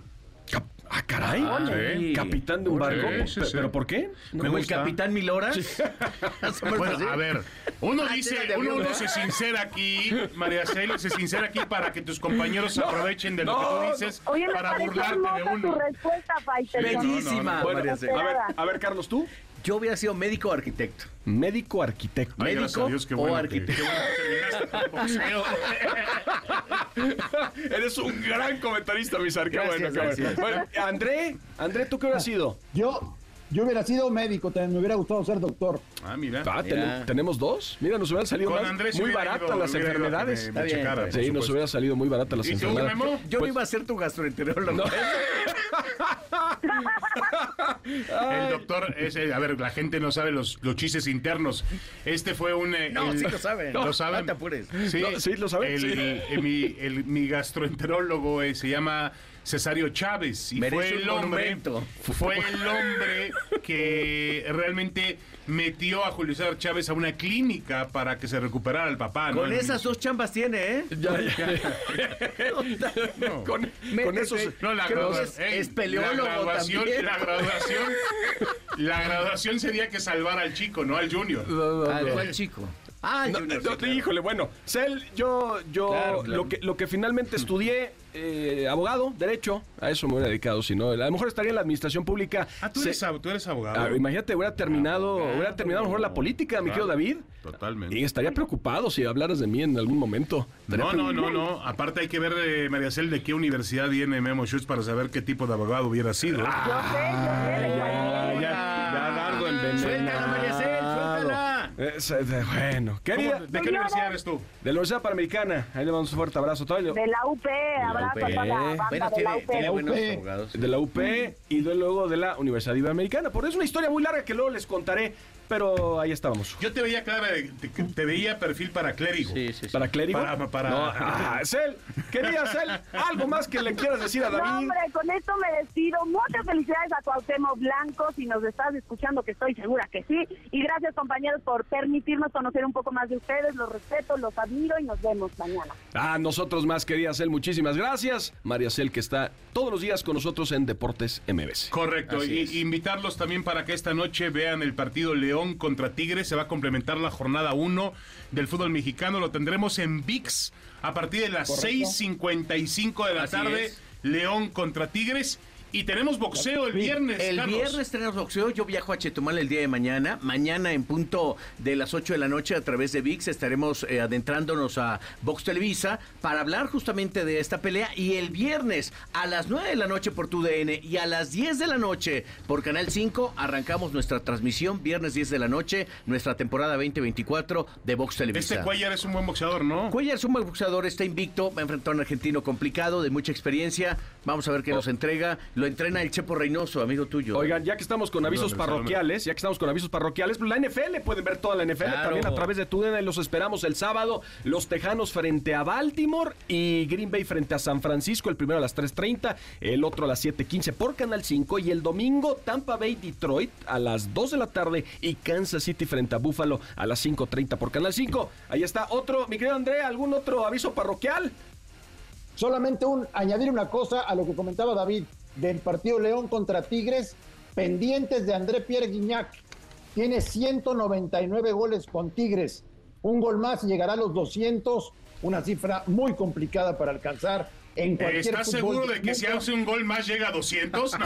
Cap- ah, caray. Órale. Capitán de un barco. sí, Pe- sí. ¿Pero por qué? Me ¿Como el capitán Mil Horas? Bueno, a ver, uno Ah, dice, uno, se sincera aquí, María Cel, se sincera aquí para que tus compañeros se aprovechen de lo no, que tú dices Oye, para burlarte de tu uno. respuesta. Bellísima, Bueno, María a ver, a ver, Carlos, tú. Yo hubiera sido médico o arquitecto. Médico arquitecto. Ay, gracias a médico Dios, qué o bueno que- arquitecto. que. Eres un gran comentarista, Misar. Qué Gracias, bueno, qué bueno. André, André, ¿tú qué hubieras sido? Yo, yo hubiera sido médico, también me hubiera gustado ser doctor. Ah, mira. Ah, ten- Mira. tenemos dos. Mira, nos hubieran salido más- muy hubiera baratas ido- las enfermedades. me- me bien, checara, Sí, nos hubiera salido muy baratas las ¿Y tú, enfermedades. Memo? Yo Pues- iba a ser tu gastroenterólogo. El doctor, ese, a ver, la gente no sabe los, los chistes internos. Este fue un... eh, No, el- sí lo saben. ¿Lo saben? No te apures. Sí, No, sí, lo saben, El, sí. el- mi, el- mi gastroenterólogo eh, se llama Cesario Chávez y Merece fue el hombre... Fue el hombre que realmente metió a Julio César Chávez a una clínica para que se recuperara el papá. Con esas dos chambas tiene, ¿eh? Ya, ya. No. con, con esos. No, la graduación. es- es la graduación, también. La graduación, la graduación sería que salvar al chico, no al junior. Ah, ¿cuál chico? Ah, No, Junior, no, sí, claro. Híjole, bueno, Cel, yo, yo Claro, claro. Lo, que, lo que finalmente estudié, eh, abogado, derecho, a eso me hubiera dedicado, si no, a lo mejor estaría en la administración pública. Ah, tú Se- eres, tú eres abogado. Ah, imagínate, hubiera terminado, hubiera terminado a lo mejor la política, mi querido David. Totalmente. Y estaría preocupado si hablaras de mí en algún momento. Estaría No, no, no, no. Aparte hay que ver, eh, María Cel, de qué universidad viene Memo Schutz para saber qué tipo de abogado hubiera sido. Yo sé, yo sé, de Ya, cualquier- ya, ya Es, eh, de- bueno, querida, ¿Cómo- ¿De qué universidad eres tú? de la Universidad Panamericana, ahí le mando un fuerte abrazo. Todavía- De la UP, abrazo a toda la banda Bueno, de la tiene, UP. tiene buenos UP. abogados. de la UP y de- luego de la Universidad Iberoamericana. Por eso es una historia muy larga que luego les contaré, pero ahí estábamos. Yo te veía clara, de- te, te veía perfil para clérigo. Sí, sí, sí. ¿Para clérigo? Para- para- No, ah, Cel, quería Cel, algo más que le quieras decir a No, David. hombre, con esto me despido. Muchas felicidades a Cuauhtémoc Blanco, si nos estás escuchando, que estoy segura que sí. Y gracias, compañeros, por permitirnos conocer un poco más de ustedes. Los respeto, los admiro y nos vemos mañana. A nosotros más, querida Cel, muchísimas gracias. María Cel, que está todos los días con nosotros en Deportes MBS. Correcto, Así y es. invitarlos también para que esta noche vean el partido León contra Tigres. Se va a complementar la jornada 1 del fútbol mexicano. Lo tendremos en VIX a partir de las 6:55 de la Así tarde. es. León contra Tigres. Y tenemos boxeo el viernes. El Carlos. viernes tenemos boxeo. Yo viajo a Chetumal el día de mañana. Mañana en punto de las 8 de la noche a través de VIX estaremos eh, adentrándonos a Box Televisa para hablar justamente de esta pelea. Y el viernes a las 9 de la noche por TUDN y a las 10 de la noche por Canal 5 arrancamos nuestra transmisión. Viernes 10 de la noche, nuestra temporada 2024 de Box Televisa. Este Cuellar es un buen boxeador, ¿no? Cuellar es un buen boxeador, está invicto, va a enfrentar a un argentino complicado, de mucha experiencia. Vamos a ver qué nos entrega. Lo entrena el Chepo Reynoso, amigo tuyo. Oigan, ya que estamos con avisos parroquiales, ya que estamos con avisos parroquiales, pues la NFL, pueden ver toda la NFL Claro. también a través de TUDN, los esperamos el sábado, los Tejanos frente a Baltimore y Green Bay frente a San Francisco, el primero a las 3.30, el otro a las 7.15 por Canal 5 y el domingo Tampa Bay Detroit a las 2 de la tarde y Kansas City frente a Buffalo a las 5.30 por Canal 5. Ahí está otro, mi querido André, ¿algún otro aviso parroquial? Solamente un añadir una cosa a lo que comentaba David del partido León contra Tigres, pendientes de André Pierre Guignac. Tiene 199 goles con Tigres. Un gol más llegará a los 200, una cifra muy complicada para alcanzar en cualquier ¿Estás fútbol seguro de que si hace un gol más llega a 200? No.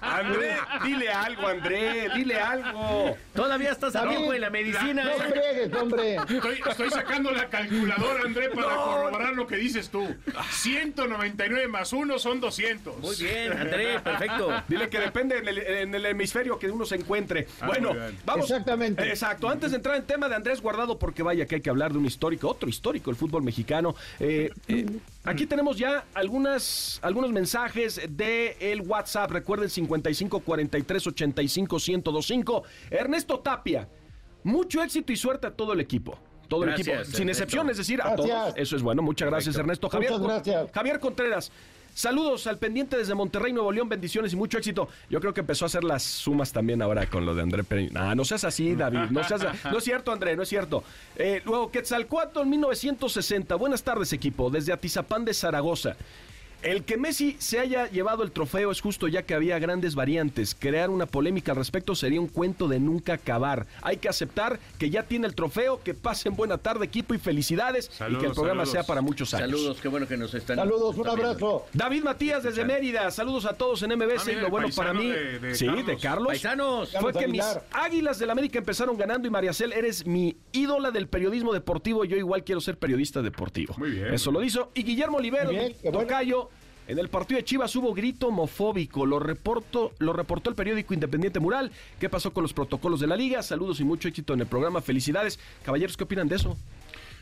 André, dile algo, André, dile algo. Todavía estás a tiempo en la medicina. No ¿eh? friegues, hombre. Estoy, estoy sacando la calculadora, André, para corroborar lo que dices tú. 199 más 1 son 200. Muy bien, André, perfecto. Dile que depende en el, en el hemisferio que uno se encuentre. Ah, bueno, vamos. Exactamente. Exacto. Antes de entrar en tema de Andrés Guardado, porque vaya que hay que hablar de un histórico, otro histórico, el fútbol mexicano. Eh, eh, aquí tenemos ya algunas, algunos mensajes de el WhatsApp. Recuerden 55 43 85 1025. Ernesto Tapia, mucho éxito y suerte a todo el equipo. Todo el equipo, sin Ernesto. excepción, es decir, a todos. Eso es bueno. Muchas gracias, Ernesto. Javier, Muchas gracias. Javier Contreras. Saludos al pendiente desde Monterrey, Nuevo León, bendiciones y mucho éxito. Yo creo que empezó a hacer las sumas también ahora con lo de André Pereira. Ah, no seas así, David, no seas No es cierto, André, no es cierto. Eh, luego, Quetzalcoatl 1960. Buenas tardes, equipo, desde Atizapán de Zaragoza. El que Messi se haya llevado el trofeo es justo ya que había grandes variantes. Crear una polémica al respecto sería un cuento de nunca acabar. Hay que aceptar que ya tiene el trofeo, que pasen buena tarde equipo y felicidades y que el programa saludos. sea para muchos años. Saludos, qué bueno que nos están. Saludos, un abrazo. David Matías desde Mérida, saludos a todos en MBS. Ah, mira, lo bueno para mí, de- de sí, Carlos. de Carlos, Paisanos. fue que mis. Águilas del América empezaron ganando y Mariacel, eres mi ídola del periodismo deportivo. Yo igual quiero ser periodista deportivo. Muy bien. Eso lo hizo. Y Guillermo Olivero, bueno. Tocayo. En el partido de Chivas hubo grito homofóbico, lo, reportó, lo reportó el periódico Independiente Mural. ¿Qué pasó con los protocolos de la liga? Saludos y mucho éxito en el programa. Felicidades. Caballeros, ¿qué opinan de eso?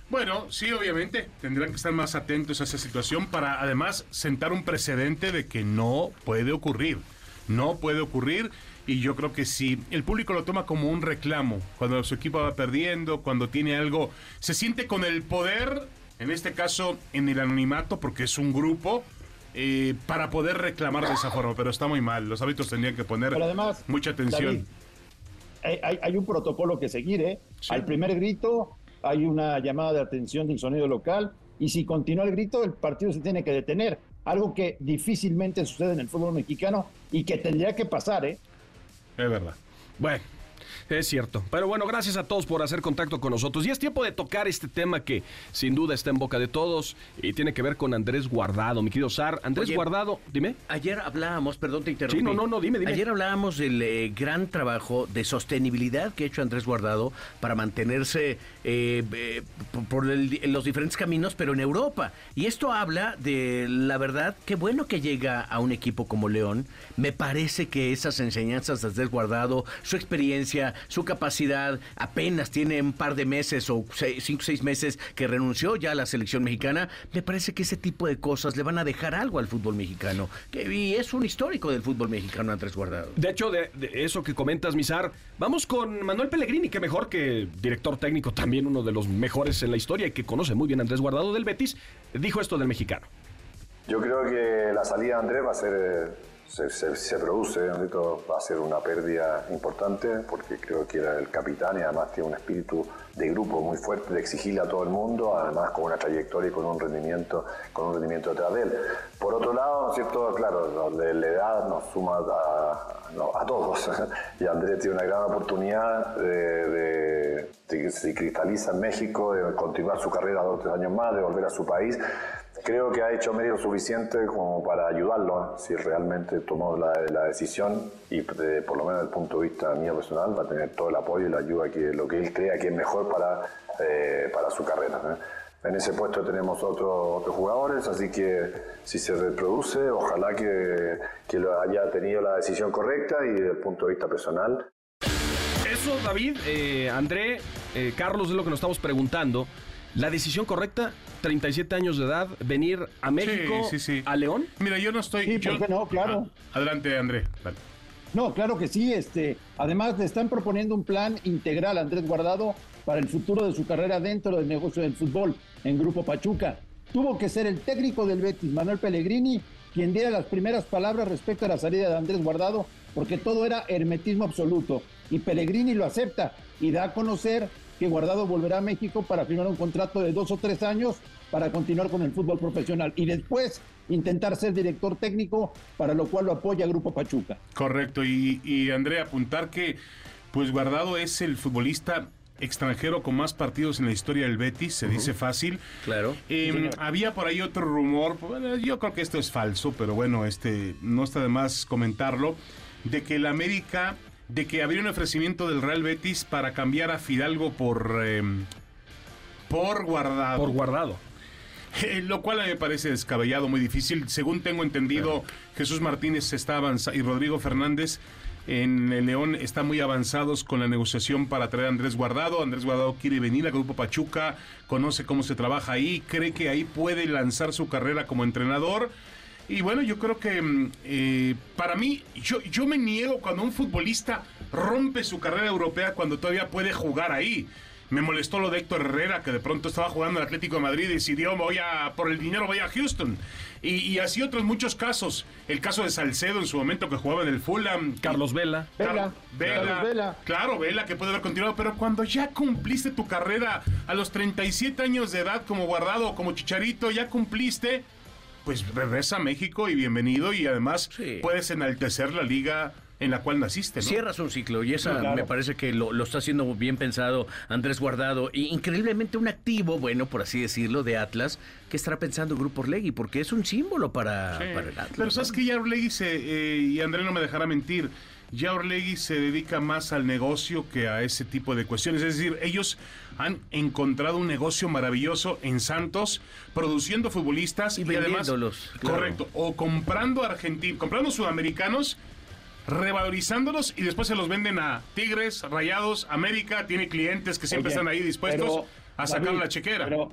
Bueno, sí, obviamente, tendrán que estar más atentos a esa situación para además sentar un precedente de que no puede ocurrir. No puede ocurrir y yo creo que si el público lo toma como un reclamo, cuando su equipo va perdiendo, cuando tiene algo, se siente con el poder, en este caso en el anonimato, porque es un grupo, eh, para poder reclamar de esa forma, pero está muy mal. Los hábitos tendrían que poner además, mucha atención. David, hay, hay- hay un protocolo que seguir, ¿eh? Sí. Al primer grito hay una llamada de atención del sonido local y si continúa el grito, el partido se tiene que detener. Algo que difícilmente sucede en el fútbol mexicano y que tendría que pasar, ¿eh? Es verdad. Bueno, es cierto. Pero bueno, gracias a todos por hacer contacto con nosotros. Y es tiempo de tocar este tema que sin duda está en boca de todos y tiene que ver con Andrés Guardado, mi querido Sar. Andrés Oye, Guardado, dime. Ayer hablábamos, perdón, te interrumpí. Sí, no, no, no, dime, dime. Ayer hablábamos del eh, gran trabajo de sostenibilidad que ha hecho Andrés Guardado para mantenerse eh, eh, por, el- en los diferentes caminos, pero en Europa. Y esto habla de la verdad, qué bueno que llega a un equipo como León. Me parece que esas enseñanzas de Andrés Guardado, su experiencia, su capacidad, apenas tiene un par de meses o seis- cinco o seis meses que renunció ya a la selección mexicana. Me parece que ese tipo de cosas le van a dejar algo al fútbol mexicano. Que, y es un histórico del fútbol mexicano, Andrés Guardado. De hecho, de, de eso que comentas, Misar, vamos con Manuel Pellegrini, que mejor que director técnico, también uno de los mejores en la historia y que conoce muy bien a Andrés Guardado del Betis, dijo esto del mexicano. Yo creo que la salida de Andrés va a ser, eh, se, se- se produce, ¿no va a ser una pérdida importante porque creo que era el capitán y además tiene un espíritu de grupo muy fuerte, de exigirle a todo el mundo, además con una trayectoria y con un rendimiento, con un rendimiento detrás de él. Por otro lado, ¿no es cierto? Claro, de la edad nos suma a, no, a todos y Andrés tiene una gran oportunidad de, de- de que se cristaliza en México, de continuar su carrera dos o tres años más, de volver a su país. Creo que ha hecho medio suficiente como para ayudarlo, si realmente tomó la, la decisión y de- por lo menos desde el punto de vista mío personal va a tener todo el apoyo y la ayuda que lo que él crea que es mejor para, eh, para su carrera. ¿eh? En ese puesto tenemos otros otros jugadores, así que si se reproduce, ojalá que, que lo haya tenido la decisión correcta y desde el punto de vista personal Eso, David, eh, André, eh, Carlos, es lo que nos estamos preguntando. La decisión correcta, 37 años de edad, venir a México, Sí, sí, sí. a León. Mira, yo no estoy. Sí, yo- ¿por qué no? Claro. Ah, adelante, André. Vale. No, claro que sí. Este, además, le están proponiendo un plan integral a Andrés Guardado para el futuro de su carrera dentro del negocio del fútbol en Grupo Pachuca. Tuvo que ser el técnico del Betis, Manuel Pellegrini, quien diera las primeras palabras respecto a la salida de Andrés Guardado, porque todo era hermetismo absoluto. Y Pellegrini lo acepta y da a conocer que Guardado volverá a México para firmar un contrato de dos o tres años para continuar con el fútbol profesional y después intentar ser director técnico, para lo cual lo apoya Grupo Pachuca. Correcto. Y, y André, apuntar que, pues Guardado es el futbolista extranjero con más partidos en la historia del Betis, se dice fácil. Claro. Eh, había por ahí otro rumor, bueno, yo creo que esto es falso, pero bueno, este no está de más comentarlo, de que el América, de que habría un ofrecimiento del Real Betis para cambiar a Fidalgo por eh, por guardado. Por guardado. Eh, lo cual a mí me parece descabellado, muy difícil. Según tengo entendido, Jesús Martínez está avanza y Rodrigo Fernández en el León están muy avanzados con la negociación para traer a Andrés Guardado. Andrés Guardado quiere venir al Grupo Pachuca, conoce cómo se trabaja ahí, cree que ahí puede lanzar su carrera como entrenador. Y bueno, yo creo que mm, eh, para mí, yo, yo me niego cuando un futbolista rompe su carrera europea cuando todavía puede jugar ahí. Me molestó lo de Héctor Herrera, que de pronto estaba jugando en el Atlético de Madrid y decidió, voy a, por el dinero voy a Houston. Y, y así otros muchos casos. El caso de Salcedo en su momento que jugaba en el Fulham. Carlos Vela. Vela, Vela, Carlos Vela. Claro, Vela, que puede haber continuado, pero cuando ya cumpliste tu carrera a los 37 años de edad como guardado, como chicharito, ya cumpliste, pues regresa a México y bienvenido y además Sí. puedes enaltecer la liga en la cual naciste, ¿no? Cierras un ciclo y esa claro. me parece que lo, lo está haciendo bien pensado Andrés Guardado. Y increíblemente un activo, bueno, por así decirlo, de Atlas, que estará pensando en Grupo Orlegui, porque es un símbolo para, Sí. para el Atlas. Pero sabes ¿no? que ya Orlegui se, eh, y André no me dejará mentir, ya Orlegui se dedica más al negocio que a ese tipo de cuestiones. Es decir, ellos han encontrado un negocio maravilloso en Santos, produciendo futbolistas Y además, vendiéndolos, claro. correcto, o comprando argentinos, comprando sudamericanos, revalorizándolos y después se los venden a Tigres, Rayados, América, tiene clientes que siempre Oye, están ahí dispuestos pero, a sacar David, la chequera. Pero,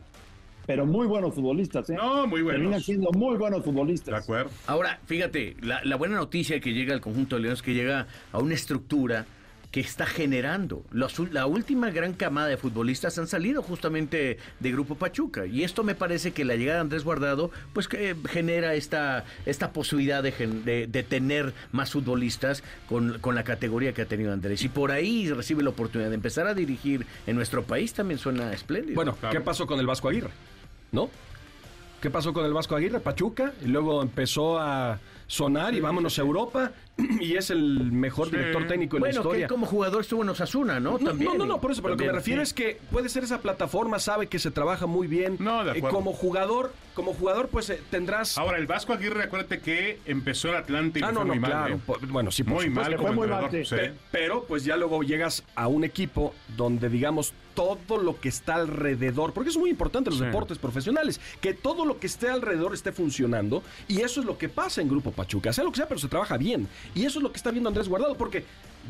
pero muy buenos futbolistas, ¿eh? No, muy buenos. Terminan siendo muy buenos de futbolistas. acuerdo. Ahora, fíjate, la, la buena noticia que llega al conjunto de León es que llega a una estructura que está generando. Los la última gran camada de futbolistas han salido justamente de Grupo Pachuca. Y esto me parece que la llegada de Andrés Guardado, pues que genera esta, esta posibilidad de, gen- de- de tener más futbolistas con, con la categoría que ha tenido Andrés. Y por ahí recibe la oportunidad de empezar a dirigir en nuestro país, también suena espléndido. Bueno, Claro. ¿qué pasó con el Vasco Aguirre? ¿No? ¿Qué pasó con el Vasco Aguirre? Pachuca, y luego empezó a sonar y vámonos a Europa, y es el mejor director técnico la bueno, que historia. él como jugador estuvo en Osasuna, ¿no? No, También. no, no, no, por eso, pero lo que me refiero sí. es que puede ser esa plataforma, sabe que se trabaja muy bien. No, de Eh, acuerdo. como jugador, como jugador, pues eh, tendrás. Ahora, el Vasco Aguirre, acuérdate que empezó en Atlante y ah, no, fue no, muy mal. claro. ¿eh? bueno, sí, por Muy supuesto. mal como fue muy mal, sí. Pe- Pero pues ya luego llegas a un equipo donde digamos todo lo que está alrededor, porque es muy importante en los Sí. deportes profesionales, que todo lo que esté alrededor esté funcionando y eso es lo que pasa en Grupo Pachuca, sea lo que sea, pero se trabaja bien y eso es lo que está viendo Andrés Guardado, porque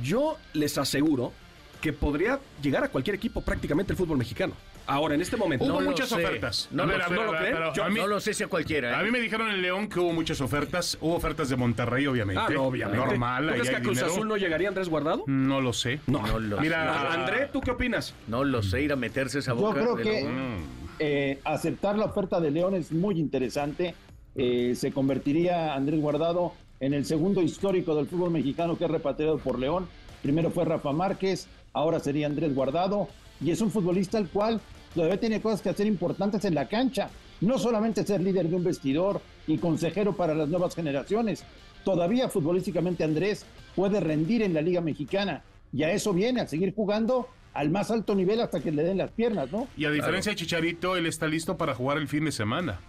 yo les aseguro que podría llegar a cualquier equipo prácticamente el fútbol mexicano. Ahora, en este momento... Hubo No muchas sé. ofertas. No A lo ver, a sé. ver, ¿No lo creen? Yo a mí- no lo sé si a cualquiera. ¿eh? A mí me dijeron en León que hubo muchas ofertas. Hubo ofertas de Monterrey, obviamente. Ah, no, obviamente. Normal, ¿Tú ahí crees que a Cruz dinero. Azul no llegaría Andrés Guardado? No lo sé. No. No lo Mira, Ah, André, ¿tú qué opinas? No lo sé, ir a meterse esa Yo boca. creo de que lobo. eh, aceptar la oferta de León es muy interesante. Eh, se convertiría Andrés Guardado en el segundo histórico del fútbol mexicano que es repatriado por León. Primero fue Rafa Márquez, ahora sería Andrés Guardado. Y es un futbolista al cual todavía tiene cosas que hacer importantes en la cancha. No solamente ser líder de un vestidor y consejero para las nuevas generaciones. Todavía futbolísticamente Andrés puede rendir en la Liga Mexicana. Y a eso viene, a seguir jugando al más alto nivel hasta que le den las piernas, ¿no? Y a diferencia de Chicharito, él está listo para jugar el fin de semana.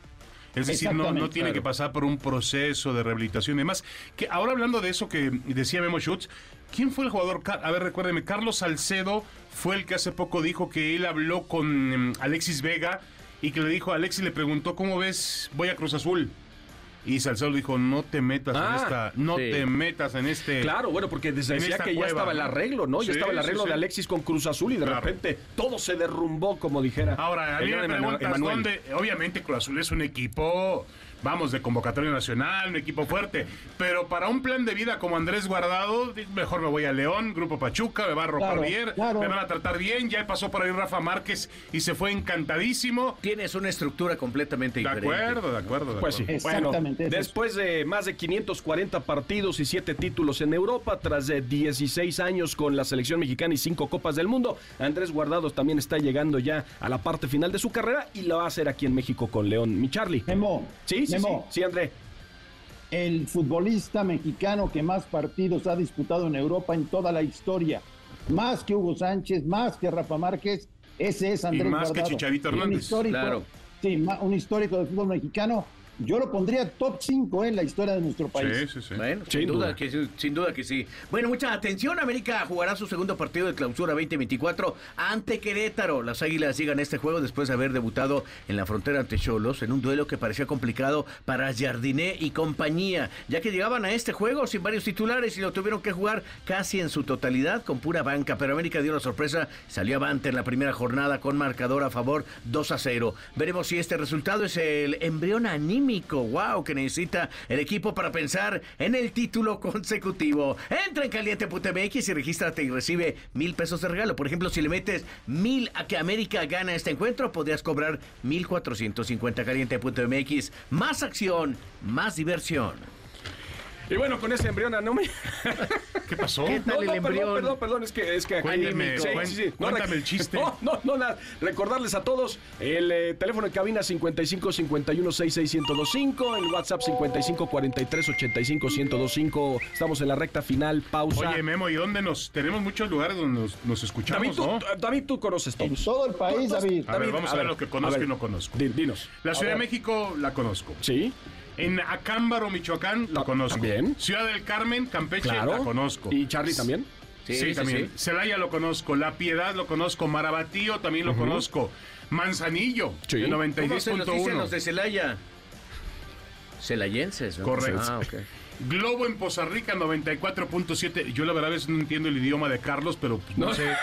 Es decir, no, tiene claro. que pasar por un proceso de rehabilitación y demás. Que ahora hablando de eso que decía Memo Schutz, ¿quién fue el jugador? A ver, recuérdeme, Carlos Salcedo fue el que hace poco dijo que él habló con mm, Alexis Vega y que le dijo, Alexis le preguntó, ¿cómo ves? Voy a Cruz Azul. Y Salcedo dijo, no te metas en Ah, esta, no sí. te metas en este... Claro, bueno, porque desde decía que ya estaba el arreglo, ¿no? Sí, ya estaba el arreglo sí. de Alexis con Cruz Azul y de Claro. repente todo se derrumbó, como dijera. Ahora, a mí me preguntas dónde. Obviamente, Cruz Azul es un equipo, vamos, de convocatoria nacional, un equipo fuerte. Pero para un plan de vida como Andrés Guardado, mejor me voy a León, Grupo Pachuca, me va a ropar Claro, bien, claro. me van a tratar bien. Ya pasó por ahí Rafa Márquez y se fue encantadísimo. Tienes una estructura completamente De diferente. acuerdo, de acuerdo. de Pues sí. acuerdo. Bueno, Exactamente, después de más de 540 partidos y 7 títulos en Europa, tras de 16 años con la selección mexicana y 5 Copas del Mundo, Andrés Guardado también está llegando ya a la parte final de su carrera y lo va a hacer aquí en México con León. Mi Charlie. Memo, Sí, sí, Memo, sí, sí, André. el futbolista mexicano que más partidos ha disputado en Europa en toda la historia, más que Hugo Sánchez, más que Rafa Márquez, ese es Andrés más que. Chicharito Un Hernández, histórico, claro. Sí, un histórico del fútbol mexicano. Yo lo pondría top 5 en la historia de nuestro país. Sí, sí, sí. Bueno, Sin sin, duda, duda. que sí, sin duda que sí. Bueno, mucha atención. América jugará su segundo partido de clausura 2024 ante Querétaro. Las Águilas llegan a este juego después de haber debutado en la frontera ante Cholos en un duelo que parecía complicado para Jardiné y compañía, ya que llegaban a este juego sin varios titulares y lo tuvieron que jugar casi en su totalidad con pura banca. Pero América dio la sorpresa, salió avante en la primera jornada con marcador a favor 2 a 0. Veremos si este resultado es el embrión anímico, wow, que necesita el equipo para pensar en el título consecutivo. Entra en caliente.mx y regístrate y recibe mil pesos de regalo. Por ejemplo, si le metes mil a que América gana este encuentro, podrías cobrar mil cuatrocientos caliente.mx. Más acción, más diversión. Y bueno, con ese embrión no me... ¿Qué pasó? ¿Qué No, tal el no, embrión? perdón, perdón, perdón, es que... Es que Cuéntame, Sí, cuen- sí, sí. No, cuéntame el chiste. No, no, no, nada. Recordarles a todos el eh, teléfono en cabina 55 51 66 1025, el WhatsApp 55 43 85 1025. Estamos en la recta final, pausa. Oye, Memo, ¿y dónde nos...? Tenemos muchos lugares donde nos, nos escuchamos, David, tú, ¿no? David, tú conoces En todos. todo el país, Tú- tú- David. A ver, vamos a ver lo que conozco ver, y no conozco. di- Dinos. La Ciudad de ver. México la conozco. Sí, En Acámbaro, Michoacán, la conozco. también. Ciudad del Carmen, Campeche, claro. la conozco. ¿Y Charlie también? Sí, Sí, sí, también. sí. Celaya lo conozco. La Piedad lo conozco. Marabatío también lo conozco. Manzanillo, Sí. de ¿Cómo se nos dicen 96.1. los de Celaya? Celayenses, ¿no? Correcto. Ah, ok. Globo en Poza Rica 94.7. Yo la verdad veces no entiendo el idioma de Carlos, pero pues, no, sé.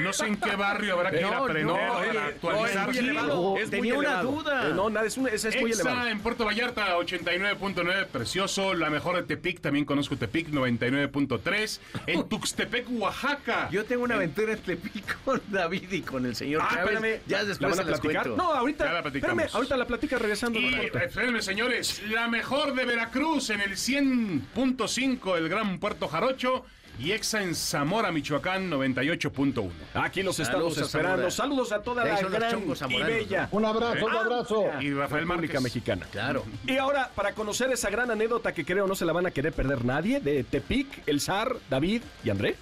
No sé en qué barrio habrá que ir a No, aprender no, para actualizar. no, es muy elevado. Es muy Tenía una duda. Eh, no, nada, es, un- ese es muy elevado. en Puerto Vallarta 89.9, precioso. La mejor de Tepic, también conozco Tepic 99.3. En Tuxtepec, Oaxaca. Yo tengo una aventura entre Tepic con David y con el señor Ah, Chávez. espérame. Ya ¿La después van a platicar? cuento. No, ahorita. Ya la platicamos. espérame, ahorita la platica regresando. Y, espérenme, señores, la mejor de Veracruz en el 100.5, el Gran Puerto Jarocho. Y Exa en Zamora, Michoacán, 98.1. Aquí los estamos Saludos esperando. Saludos a toda la gran y bella Un abrazo, un abrazo. Y Rafael República Márquez. Mexicana. Claro. Y ahora, para conocer esa gran anécdota que creo no se la van a querer perder nadie, de Tepic, el zar, David y André.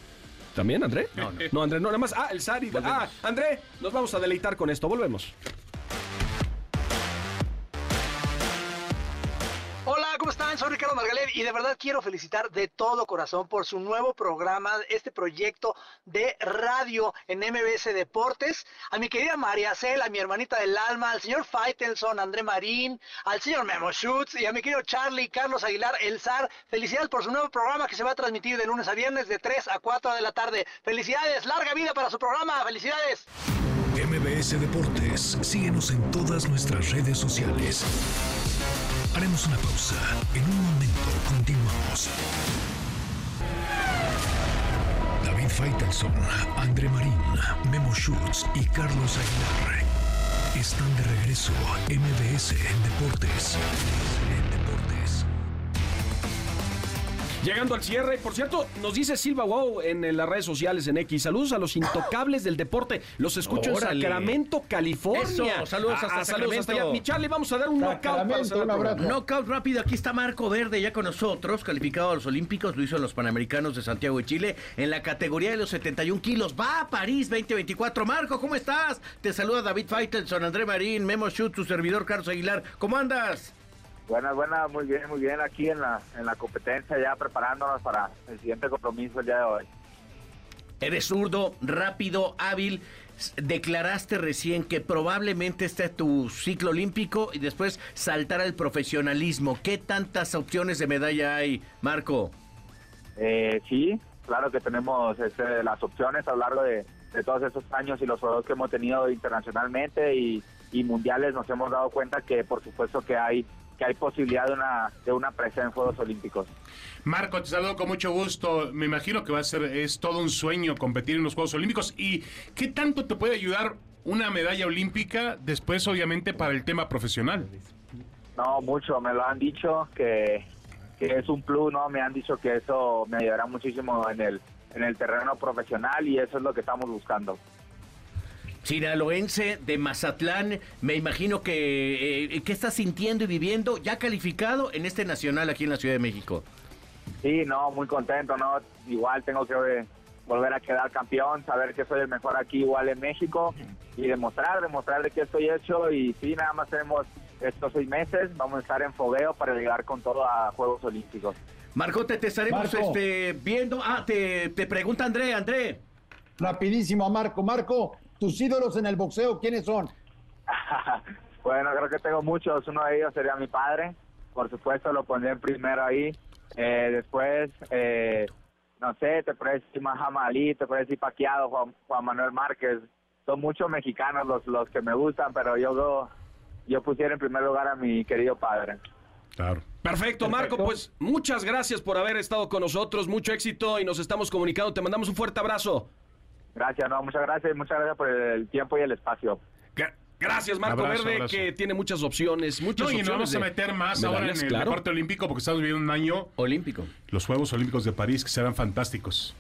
¿También, André? No, no. No, André, no, nada más. Ah, el zar y... Ah, André, nos vamos a deleitar con esto. Volvemos. ¿Cómo están? Soy Ricardo Margalet y de verdad quiero felicitar de todo corazón por su nuevo programa, este proyecto de radio en MBS Deportes. A mi querida María Cel, a mi hermanita del alma, al señor Faitelson, André Marín, al señor Memo Schutz y a mi querido Charlie, Carlos Aguilar, El Zar. Felicidades por su nuevo programa que se va a transmitir de lunes a viernes de 3 a 4 de la tarde. Felicidades, larga vida para su programa. Felicidades. MBS Deportes. Síguenos en todas nuestras redes sociales. Haremos una pausa. En un momento continuamos. David Faitelson, André Marín, Memo Schutz y Carlos Aguilar están de regreso. MBS Deportes. En Deportes. Llegando al cierre, por cierto, nos dice Silva Wow en, las redes sociales en X. Saludos a los intocables del deporte. Los escucho Órale. en Sacramento, California. Eso, saludos hasta Ah, saludos hasta Sacramento. allá. Mi Charlie, vamos a dar un knockout para un. Knockout rápido, aquí está Marco Verde ya con nosotros, calificado a los Olímpicos, lo hizo en los Panamericanos de Santiago de Chile, en la categoría de los 71 kilos, va a París 2024. Marco, ¿cómo estás? Te saluda David Faitelson, André Marín, Memo Schutz, tu servidor Carlos Aguilar. ¿Cómo andas? Buenas, buenas, muy bien, muy bien. Aquí en la, en la competencia ya preparándonos para el siguiente compromiso el día de hoy. Eres zurdo, rápido, hábil. Declaraste recién que probablemente este es tu ciclo olímpico y después saltar al profesionalismo. ¿Qué tantas opciones de medalla hay, Marco? Eh, sí, claro que tenemos este, las opciones a lo largo de, de todos estos años y los juegos que hemos tenido internacionalmente y, y mundiales nos hemos dado cuenta que por supuesto que hay que hay posibilidad de una, de una presencia en Juegos Olímpicos. Marco, te saludo con mucho gusto. Me imagino que va a ser, es todo un sueño competir en los Juegos Olímpicos. ¿Y qué tanto te puede ayudar una medalla olímpica después, obviamente, para el tema profesional? No, mucho, me lo han dicho que, que es un plus, ¿no? Me han dicho que eso me ayudará muchísimo en el, en el terreno profesional y eso es lo que estamos buscando. Sinaloense de Mazatlán, me imagino que eh, ¿qué estás sintiendo y viviendo ya calificado en este nacional aquí en la Ciudad de México? Sí, no, muy contento, ¿no? Igual tengo que eh, volver a quedar campeón, saber que soy el mejor aquí igual en México y demostrar, demostrar de qué estoy hecho y sí, nada más tenemos estos seis meses, vamos a estar en fogueo para llegar con todo a Juegos Olímpicos. Marcote, te estaremos Marco. este, viendo. Ah, te, te pregunta André, André. Rapidísimo, Marco. Marco, tus ídolos en el boxeo, ¿quiénes son? bueno, creo que tengo muchos. Uno de ellos sería mi padre. Por supuesto, lo pondré primero ahí. Eh, después, eh, no sé, te puedes decir Muhammad Ali, te puedes decir Paquiado, Juan, Juan Manuel Márquez. Son muchos mexicanos los, los que me gustan, pero yo, yo pusiera en primer lugar a mi querido padre. Claro. Perfecto, Marco, pues muchas gracias por haber estado con nosotros, mucho éxito y nos estamos comunicando. Te mandamos un fuerte abrazo. Gracias, no, muchas gracias, muchas gracias por el tiempo y el espacio. Gra- Gracias, Marco Abrazo, Verde, abrazo. que tiene muchas opciones. Muchas No, y opciones nos vamos a meter más ahora en el claro. deporte olímpico porque estamos viviendo un año, Olímpico. los Juegos Olímpicos de París, que serán fantásticos.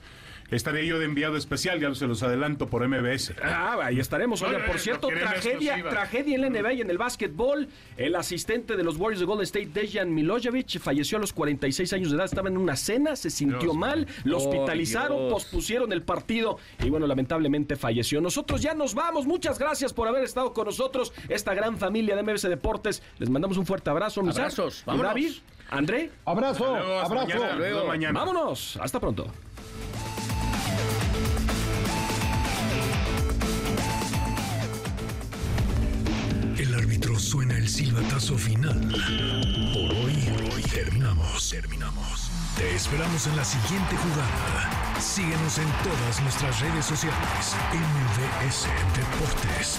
Estaré yo de enviado especial, ya se los adelanto por MBS. Ah, ahí estaremos. Oigan, Oye, por cierto, tragedia, exclusiva. tragedia en la NBA y en el básquetbol. El asistente de los Warriors de Golden State, Dejan Milojevic, falleció a los 46 años de edad. Estaba en una cena, se sintió Dios mal, lo Oh, hospitalizaron, Dios. pospusieron el partido y bueno, lamentablemente falleció. Nosotros ya nos vamos. Muchas gracias por haber estado con nosotros, esta gran familia de MBC Deportes. Les mandamos un fuerte abrazo. Abrazos, vámonos. David, André, Abrazo, Hasta luego, hasta abrazo. mañana. vámonos. Hasta pronto. Árbitro suena el silbatazo final. Por hoy, por hoy terminamos, terminamos. Te esperamos en la siguiente jugada. Síguenos en todas nuestras redes sociales. MVS Deportes.